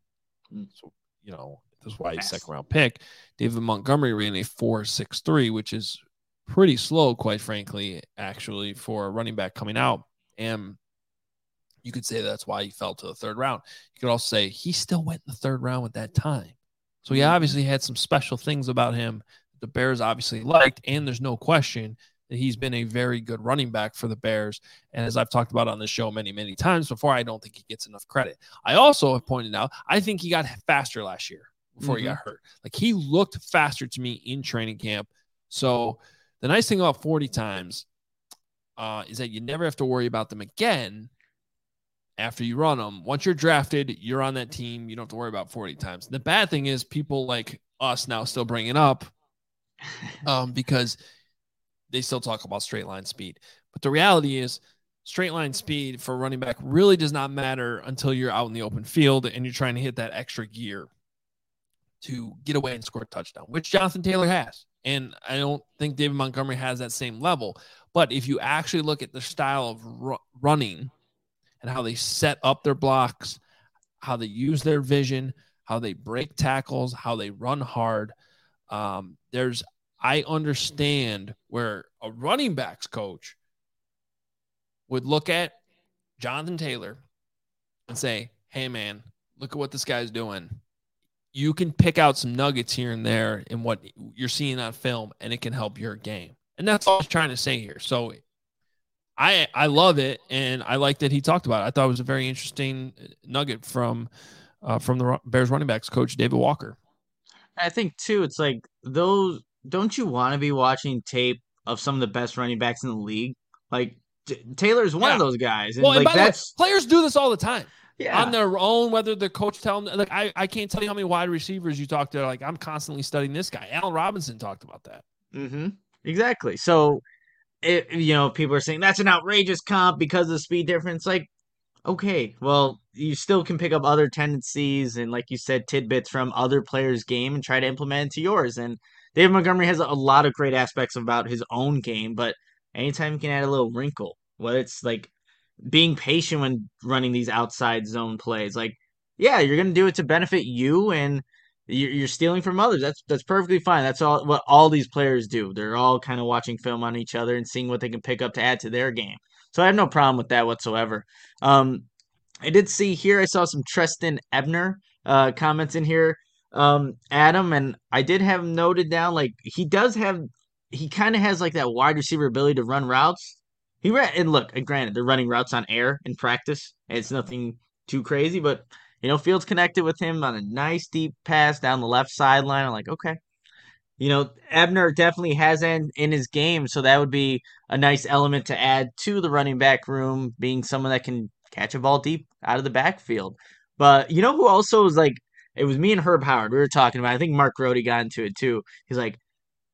Mm. So you know that's why he's second round pick. David Montgomery ran a 4.63, which is pretty slow, quite frankly, actually for a running back coming out. And you could say that's why he fell to the third round. You could also say he still went in the third round with that time. So he obviously had some special things about him the Bears obviously liked, and there's no question that he's been a very good running back for the Bears. And as I've talked about on the show many, many times before, I don't think he gets enough credit. I also have pointed out, I think he got faster last year before he got hurt. Like he looked faster to me in training camp. So the nice thing about 40 times uh, is that you never have to worry about them again after you run them. Once you're drafted, you're on that team. You don't have to worry about 40 times. The bad thing is people like us now still bring it up (laughs) um, because they still talk about straight line speed. But the reality is, straight line speed for running back really does not matter until you're out in the open field and you're trying to hit that extra gear to get away and score a touchdown, which Jonathan Taylor has. And I don't think David Montgomery has that same level. But if you actually look at the style of ru- running and how they set up their blocks, how they use their vision, how they break tackles, how they run hard, um, there's, I understand where a running backs coach would look at Jonathan Taylor and say, hey, man, look at what this guy's doing. You can pick out some nuggets here and there in what you're seeing on film, and it can help your game. And that's all I was trying to say here. So I I love it, and I like that he talked about it. I thought it was a very interesting nugget from uh, from the Bears running backs coach David Walker. I think too, it's like those. Don't you want to be watching tape of some of the best running backs in the league? Like T- Taylor's one yeah. of those guys, and well, like and that's way, players do this all the time. Yeah. On their own, whether the coach tell them, like I, I can't tell you how many wide receivers you talk to. Like I'm constantly studying this guy. Allen Robinson talked about that. Mm-hmm. Exactly. So, it, you know, people are saying that's an outrageous comp because of the speed difference. Like, okay, well, you still can pick up other tendencies and, like you said, tidbits from other players' game and try to implement into yours. And David Montgomery has a lot of great aspects about his own game, but anytime you can add a little wrinkle, whether it's like being patient when running these outside zone plays, like, yeah, you're gonna do it to benefit you and you're stealing from others. That's that's perfectly fine. That's all what all these players do. They're all kind of watching film on each other and seeing what they can pick up to add to their game. So I have no problem with that whatsoever. Um, I did see here. I saw some Trestan Ebner uh, comments in here, um, Adam, and I did have noted down like he does have. He kind of has like that wide receiver ability to run routes. He ran and look. Granted, they're running routes on air in practice. It's nothing too crazy, but you know, Fields connected with him on a nice deep pass down the left sideline. I'm like, okay. You know, Ebner definitely has in in his game, so that would be a nice element to add to the running back room, being someone that can catch a ball deep out of the backfield. But you know who also was like it was me and Herb Howard. We were talking about. I think Mark Grote got into it too. He's like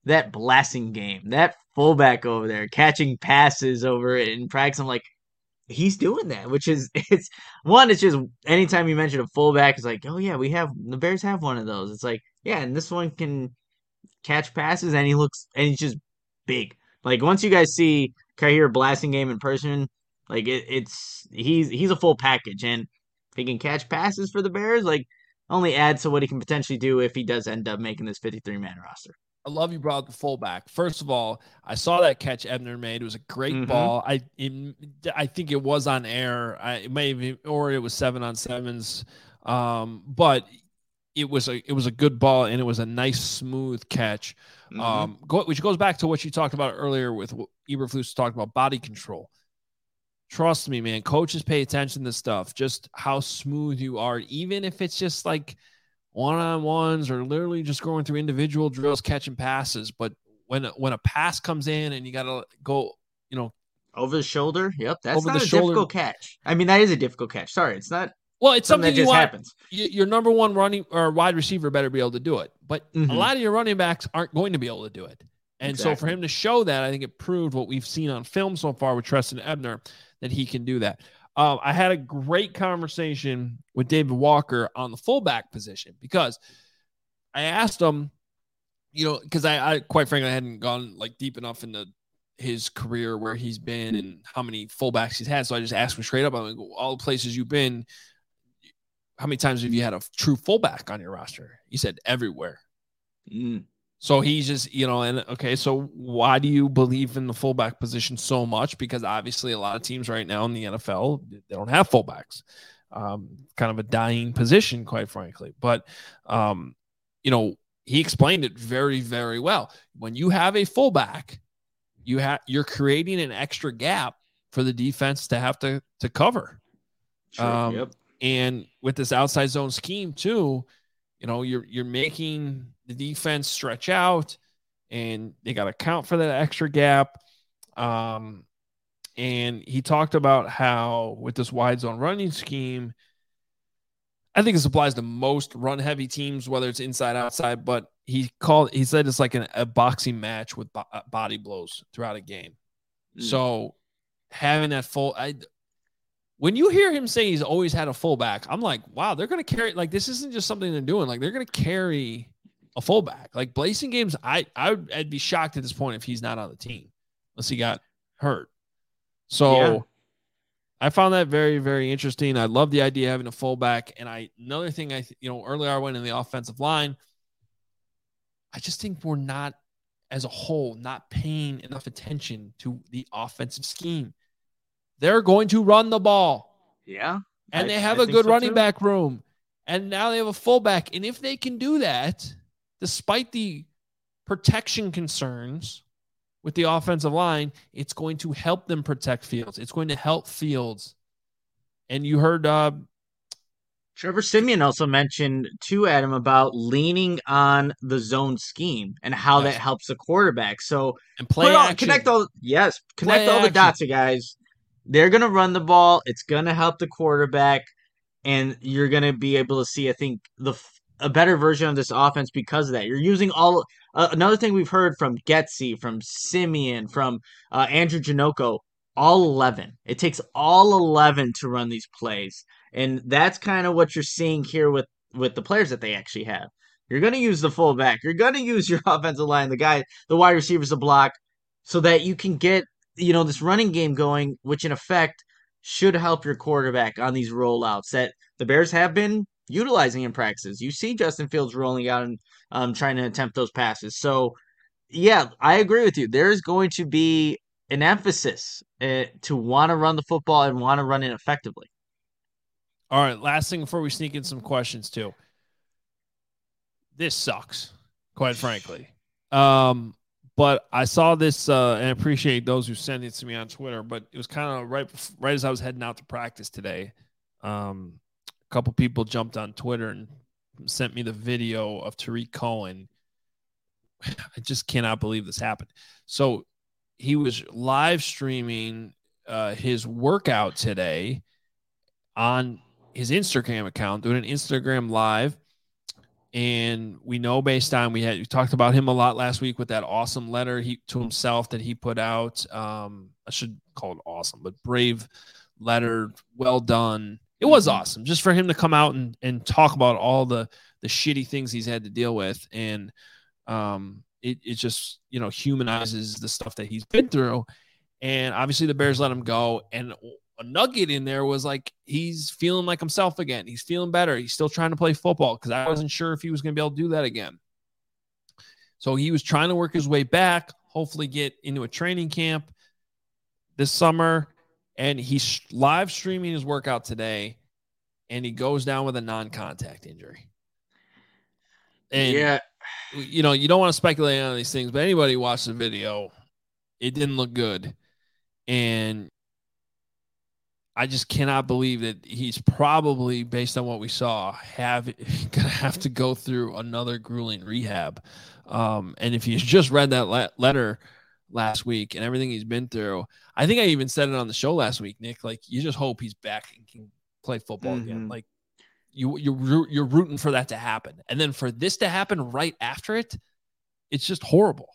that Blasingame, that fullback over there catching passes over it in practice. I'm like, he's doing that, which is (laughs) it's one. It's just anytime you mention a fullback, it's like, oh yeah, we have the Bears have one of those. It's like, yeah, and this one can catch passes, and he looks and he's just big. Like once you guys see Khari Blasingame in person, like it, it's he's he's a full package, and if he can catch passes for the Bears, like only adds to what he can potentially do if he does end up making this 53 man roster. I love you brought the fullback. First of all, I saw that catch Ebner made. It was a great mm-hmm. ball. I it, I think it was on air. I maybe or it was seven on sevens. Um, but it was a it was a good ball and it was a nice smooth catch. Mm-hmm. Um, go, which goes back to what you talked about earlier with Eberflus talked about body control. Trust me, man. Coaches pay attention to stuff. Just how smooth you are, even if it's just like one on ones or literally just going through individual drills, catching passes. But when when a pass comes in and you got to go, you know, over the shoulder. Yep, that's over not the a shoulder. difficult catch. I mean, that is a difficult catch. Sorry, it's not. Well, it's something, something that just want, happens. Your number one running or wide receiver better be able to do it, but mm-hmm. a lot of your running backs aren't going to be able to do it. And exactly. so for him to show that, I think it proved what we've seen on film so far with Trestan Ebner that he can do that. Um, I had a great conversation with David Walker on the fullback position because I asked him, you know, because I, I quite frankly I hadn't gone like deep enough into his career where he's been and how many fullbacks he's had. So I just asked him straight up, I'm like, all the places you've been, how many times have you had a true fullback on your roster? He said everywhere. Mm. So he's just, you know, and okay, so why do you believe in the fullback position so much? Because obviously, a lot of teams right now in the NFL they don't have fullbacks. Um, kind of a dying position, quite frankly. But, um, you know, he explained it very, very well. When you have a fullback, you have you're creating an extra gap for the defense to have to to cover. Sure, um, yep. And with this outside zone scheme too, you know, you're you're making the defense stretch out, and they got to count for that extra gap. Um, and he talked about how with this wide zone running scheme, I think this applies to most run heavy teams, whether it's inside outside. But he called he said it's like an, a boxing match with bo- uh, body blows throughout a game. Mm. So having that full, I when you hear him say he's always had a fullback, I'm like, wow, they're going to carry like this isn't just something they're doing. Like they're going to carry a fullback. Like Blasingame, I I would I'd be shocked at this point if he's not on the team unless he got hurt. So yeah. I found that very very interesting. I love the idea of having a fullback. And I another thing I you know earlier I went in the offensive line. I just think we're not as a whole not paying enough attention to the offensive scheme. They're going to run the ball. Yeah. And I, they have I a good so running too. back room. And now they have a fullback. And if they can do that, despite the protection concerns with the offensive line, it's going to help them protect Fields. It's going to help Fields. And you heard uh, Trevor Siemian also mentioned to Adam about leaning on the zone scheme and how yes. that helps the quarterback. So and play connect all yes, connect play all action. the dots, you guys. They're gonna run the ball. It's gonna help the quarterback, and you're gonna be able to see, I think, the a better version of this offense because of that. You're using all uh, another thing we've heard from Getsy, from Siemian, from uh, Andrew Janocko, all 11. It takes all 11 to run these plays. And that's kind of what you're seeing here with with the players that they actually have. You're going to use the fullback. You're going to use your (laughs) offensive line, the guy, the wide receivers to block so that you can get, you know, this running game going, which in effect should help your quarterback on these rollouts that the Bears have been utilizing in practices. You see Justin Fields rolling out and um, trying to attempt those passes. So, yeah, I agree with you. There's going to be an emphasis uh, to want to run the football and want to run it effectively. All right, last thing before we sneak in some questions too. This sucks, quite frankly. Um, but I saw this uh, and appreciate those who sent it to me on Twitter. But it was kind of right right as I was heading out to practice today. Um, couple people jumped on Twitter and sent me the video of Tarik Cohen. (sighs) I just cannot believe this happened. So he was live streaming uh, his workout today on his Instagram account, doing an Instagram live. And we know based on we had we talked about him a lot last week with that awesome letter he to himself that he put out. Um, I should call it awesome, but brave letter, well done. It was mm-hmm. awesome just for him to come out and, and talk about all the the shitty things he's had to deal with. And um, it, it just, you know, humanizes the stuff that he's been through. And obviously the Bears let him go. And a nugget in there was like he's feeling like himself again. He's feeling better. He's still trying to play football because I wasn't sure if he was going to be able to do that again. So he was trying to work his way back, hopefully get into a training camp this summer. And he's live streaming his workout today, and he goes down with a non-contact injury. And yeah, you know, you don't want to speculate on these things, but anybody watched the video, it didn't look good. And I just cannot believe that he's probably, based on what we saw, have (laughs) gonna have to go through another grueling rehab. Um, and if you just read that le- letter last week and everything he's been through, I think I even said it on the show last week, Nick. Like you just hope he's back and can play football mm-hmm. again. Like you you're you're rooting for that to happen, and then for this to happen right after it, it's just horrible.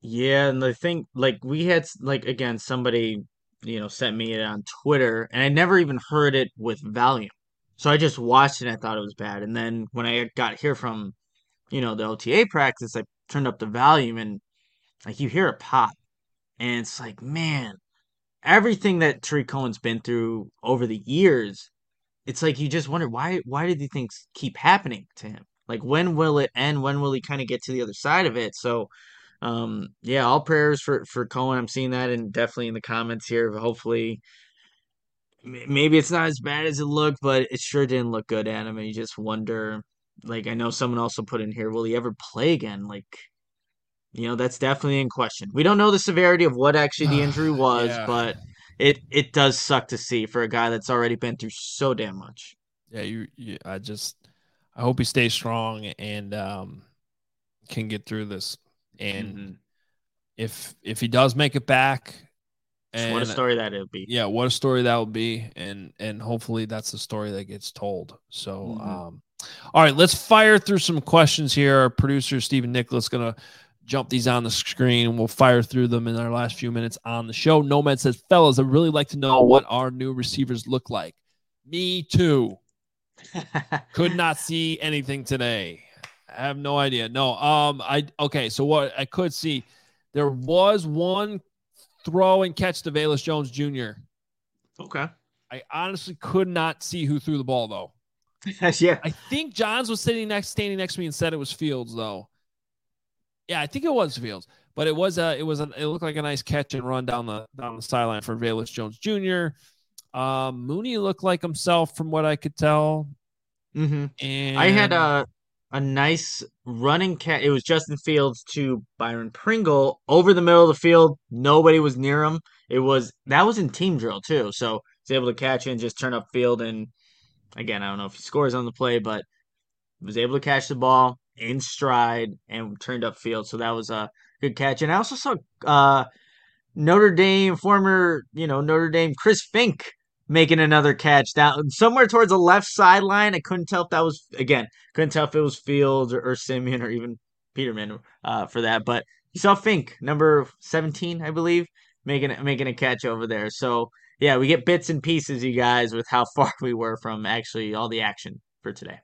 Yeah, and the thing, like we had, like again, somebody you know sent me it on Twitter, and I never even heard it with volume, so I just watched it. and I thought it was bad, and then when I got here from, you know, the OTA practice, I turned up the volume, and like you hear a pop, and it's like, man, everything that Tarik Cohen's been through over the years it's like you just wonder why why did these things keep happening to him? Like when will it end? When will he kind of get to the other side of it? So um yeah, all prayers for for Cohen. I'm seeing that and definitely in the comments here. Hopefully maybe it's not as bad as it looked, but it sure didn't look good at and you just wonder like I know someone also put in here, will he ever play again? Like you know, that's definitely in question. We don't know the severity of what actually the (sighs) injury was, yeah. but it it does suck to see for a guy that's already been through so damn much. Yeah, you, you I just I hope he stays strong and um can get through this. And mm-hmm. if if he does make it back, and, what a story that it would be. Yeah, what a story that would be, and and hopefully that's the story that gets told. So, mm-hmm. um, all right, let's fire through some questions here. Our producer Stephen Nicholas gonna jump these on the screen and we'll fire through them in our last few minutes on the show. Nomad says, fellas, I'd really like to know what our new receivers look like. Me too. (laughs) Could not see anything today. I have no idea. No. Um. I okay. So what I could see, there was one throw and catch to Velus Jones Jr. Okay. I honestly could not see who threw the ball though. (laughs) yeah. I think Jahns was sitting next, standing next to me, and said it was Fields though. Yeah, I think it was Fields, but it was a, it was a, it looked like a nice catch and run down the down the sideline for Velus Jones Jr. Um, Mooney looked like himself from what I could tell. Mm-hmm. And I had a a nice running cat. It was Justin Fields to Byron Pringle over the middle of the field. Nobody was near him. It was that was in team drill too, so he's able to catch it and just turn up field. And again, I don't know if he scores on the play, but was able to catch the ball in stride and turned up field. So that was a good catch. And I also saw uh, Notre Dame former, you know, Notre Dame Chris Fink making another catch down somewhere towards the left sideline. I couldn't tell if that was again, couldn't tell if it was Fields or, or Siemian or even Peterman uh, for that. But you saw Fink, number seventeen, I believe, making making a catch over there. So yeah, we get bits and pieces, you guys, with how (laughs) far we were from actually all the action for today.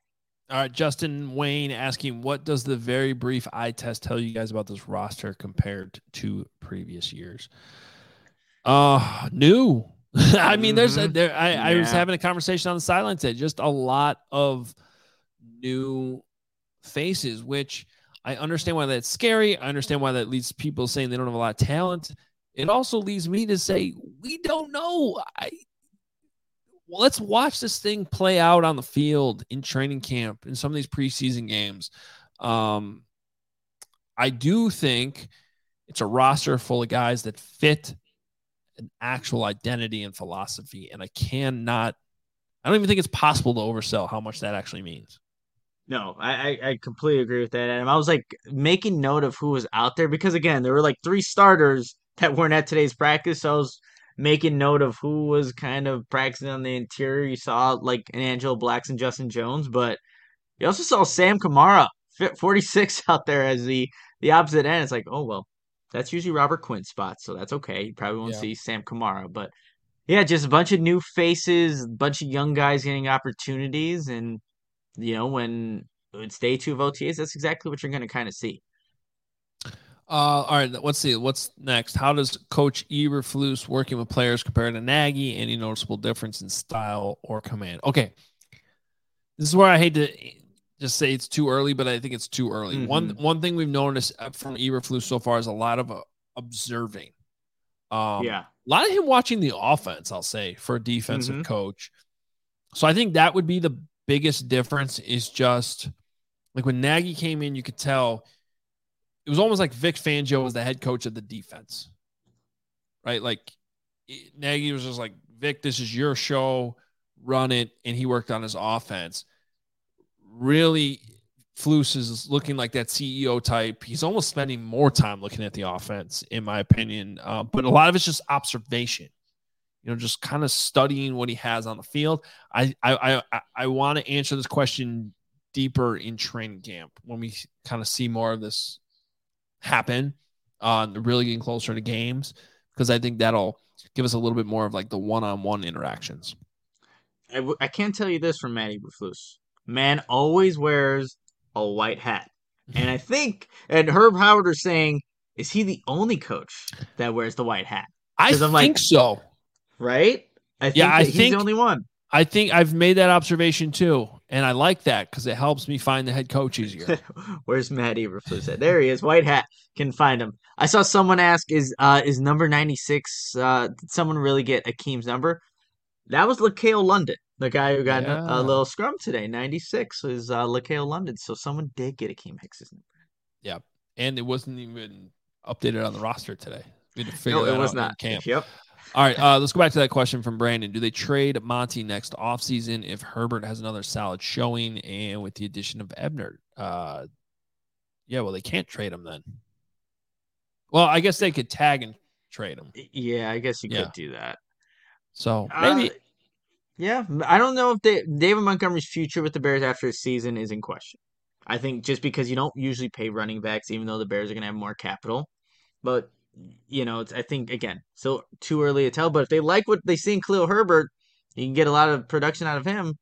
All right, Justin Wayne asking, what does the very brief eye test tell you guys about this roster compared to previous years? Uh, new. (laughs) I mean, there's a, there. I, yeah. I was having a conversation on the sideline today. Just a lot of new faces, which I understand why that's scary. I understand why that leads people saying they don't have a lot of talent. It also leads me to say we don't know. I well, let's watch this thing play out on the field in training camp in some of these preseason games. Um, I do think it's a roster full of guys that fit an actual identity and philosophy, and I cannot. I don't even think it's possible to oversell how much that actually means. No, I, I completely agree with that. And I was like making note of who was out there because again, there were like three starters that weren't at today's practice. So I was making note of who was kind of practicing on the interior. You saw like an Angelo Blacks and Justin Jones, but you also saw Sam Kamara, 46 (laughs) out there as the the opposite end. It's like, oh well, that's usually Robert Quinn's spot, so that's okay. You probably won't yeah. see Sam Kamara, but yeah, just a bunch of new faces, a bunch of young guys getting opportunities, and you know when it's day two of OTAs, that's exactly what you're going to kind of see. Uh, all right, let's see. What's next? How does Coach Eberflus working with players compare to Nagy? Any noticeable difference in style or command? Okay, this is where I hate to just say it's too early, but I think it's too early. Mm-hmm. One one thing we've noticed from Eberflus so far is a lot of uh, observing. Um, yeah, a lot of him watching the offense. I'll say for a defensive mm-hmm. coach. So I think that would be the biggest difference. Is just like when Nagy came in, you could tell it was almost like Vic Fangio was the head coach of the defense, right? Like Nagy was just like, Vic, this is your show, run it, and he worked on his offense. Really, Flus is looking like that CEO type. He's almost spending more time looking at the offense, in my opinion. Uh, but a lot of it's just observation. You know, just kind of studying what he has on the field. I I I, I want to answer this question deeper in training camp when we kind of see more of this happen on uh, really getting closer to games because I think that'll give us a little bit more of like the one-on-one interactions. I w- I can't tell you this from Matt Eberflus. Man always wears a white hat, and I think and Herb Howard is saying, is he the only coach that wears the white hat? I I'm think like, so. Right? I think yeah, I he's think, the only one. I think I've made that observation too, and I like that because it helps me find the head coach easier. (laughs) Where's Matt Eberflus? There he is. White hat can find him. I saw someone ask, "Is uh is number ninety six? Uh, did someone really get Akiem's number?" That was LaCale London, the guy who got yeah. a, a, little scrum today. Ninety six was uh, LaCale London, so someone did get Akiem Hicks's number. Yeah, and it wasn't even updated on the roster today. We had to figure no, it was not. camp. Yep. All right, uh, let's go back to that question from Brandon. Do they trade Monty next offseason if Herbert has another solid showing and with the addition of Ebner? Uh, yeah, well, they can't trade him then. Well, I guess they could tag and trade him. Yeah, I guess you yeah. could do that. So maybe. Uh, yeah, I don't know if they, David Montgomery's future with the Bears after his season is in question. I think just because you don't usually pay running backs, even though the Bears are going to have more capital, but you know, I think again, still too early to tell. But if they like what they see in Khalil Herbert, you can get a lot of production out of him.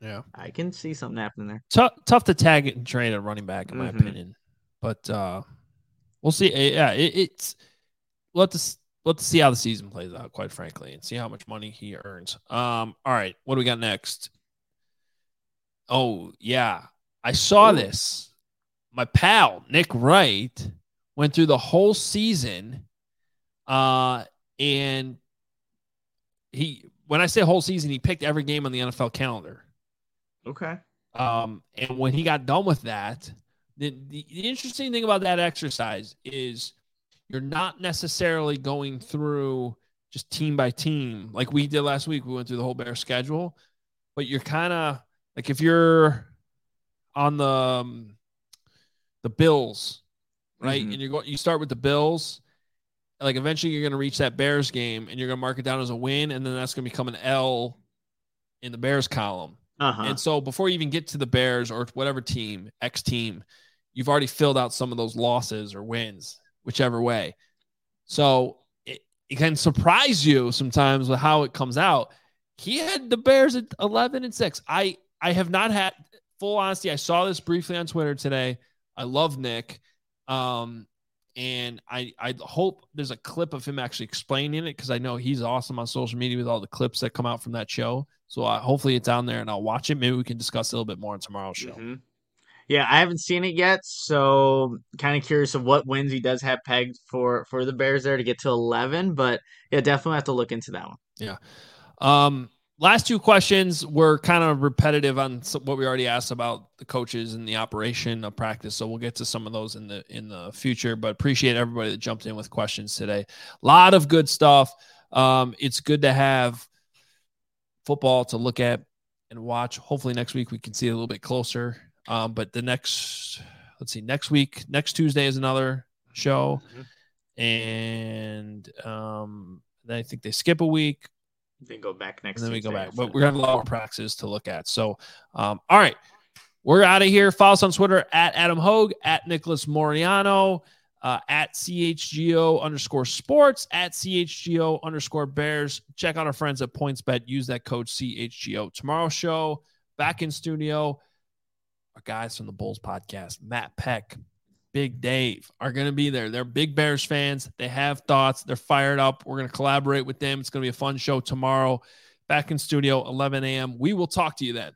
Yeah, I can see something happening there. Tough, tough to tag it and trade a running back, in my Mhm. opinion. But uh we'll see. Eh, Yeah, it, it's we'll have to s- we'll see how the season plays out, quite frankly, and see how much money he earns. Um, all right, what do we got next? Oh yeah, I saw Ooh. this. My pal Nick Wright went through the whole season, uh, and he when I say whole season, he picked every game on the NFL calendar. Okay. Um, and when he got done with that, the, the, the interesting thing about that exercise is you're not necessarily going through just team by team like we did last week. We went through the whole Bear schedule, but you're kind of like if you're on the um, the Bills, right? Mhm. And you're going, you start with the Bills. Like eventually, you're going to reach that Bears game, and you're going to mark it down as a win, and then that's going to become an L in the Bears column. Uh huh. And so before you even get to the Bears or whatever team, X team, you've already filled out some of those losses or wins, whichever way. So it, it can surprise you sometimes with how it comes out. He had the Bears at 11 and 6. I I have not had full honesty. I saw this briefly on Twitter today. I love Nick. Um and I I hope there's a clip of him actually explaining it because I know he's awesome on social media with all the clips that come out from that show. So uh, hopefully it's on there and I'll watch it. Maybe we can discuss a little bit more on tomorrow's show. Mhm. Yeah, I haven't seen it yet, so kind of curious of what wins he does have pegged for for the Bears there to get to eleven. But yeah, definitely have to look into that one. Yeah. Um, last two questions were kind of repetitive on what we already asked about the coaches and the operation of practice. So we'll get to some of those in the in the future. But appreciate everybody that jumped in with questions today. A lot of good stuff. Um, it's good to have football to look at and watch. Hopefully next week we can see it a little bit closer. Um, but the next, let's see, next week, next Tuesday is another show, and um, then I think they skip a week. Then go back next. And then we go back. But that. we're gonna have a lot more practices to look at. So, um, all right, we're out of here. Follow us on Twitter at Adam Hoge, at Nicholas Moreano, uh, at CHGO underscore sports, at CHGO underscore Bears. Check out our friends at PointsBet. Use that code CHGO. Tomorrow show back in studio. Our guys from the Bulls podcast, Matt Peck, Big Dave, are going to be there. They're big Bears fans. They have thoughts. They're fired up. We're going to collaborate with them. It's going to be a fun show tomorrow. Back in studio, 11 a.m. We will talk to you then.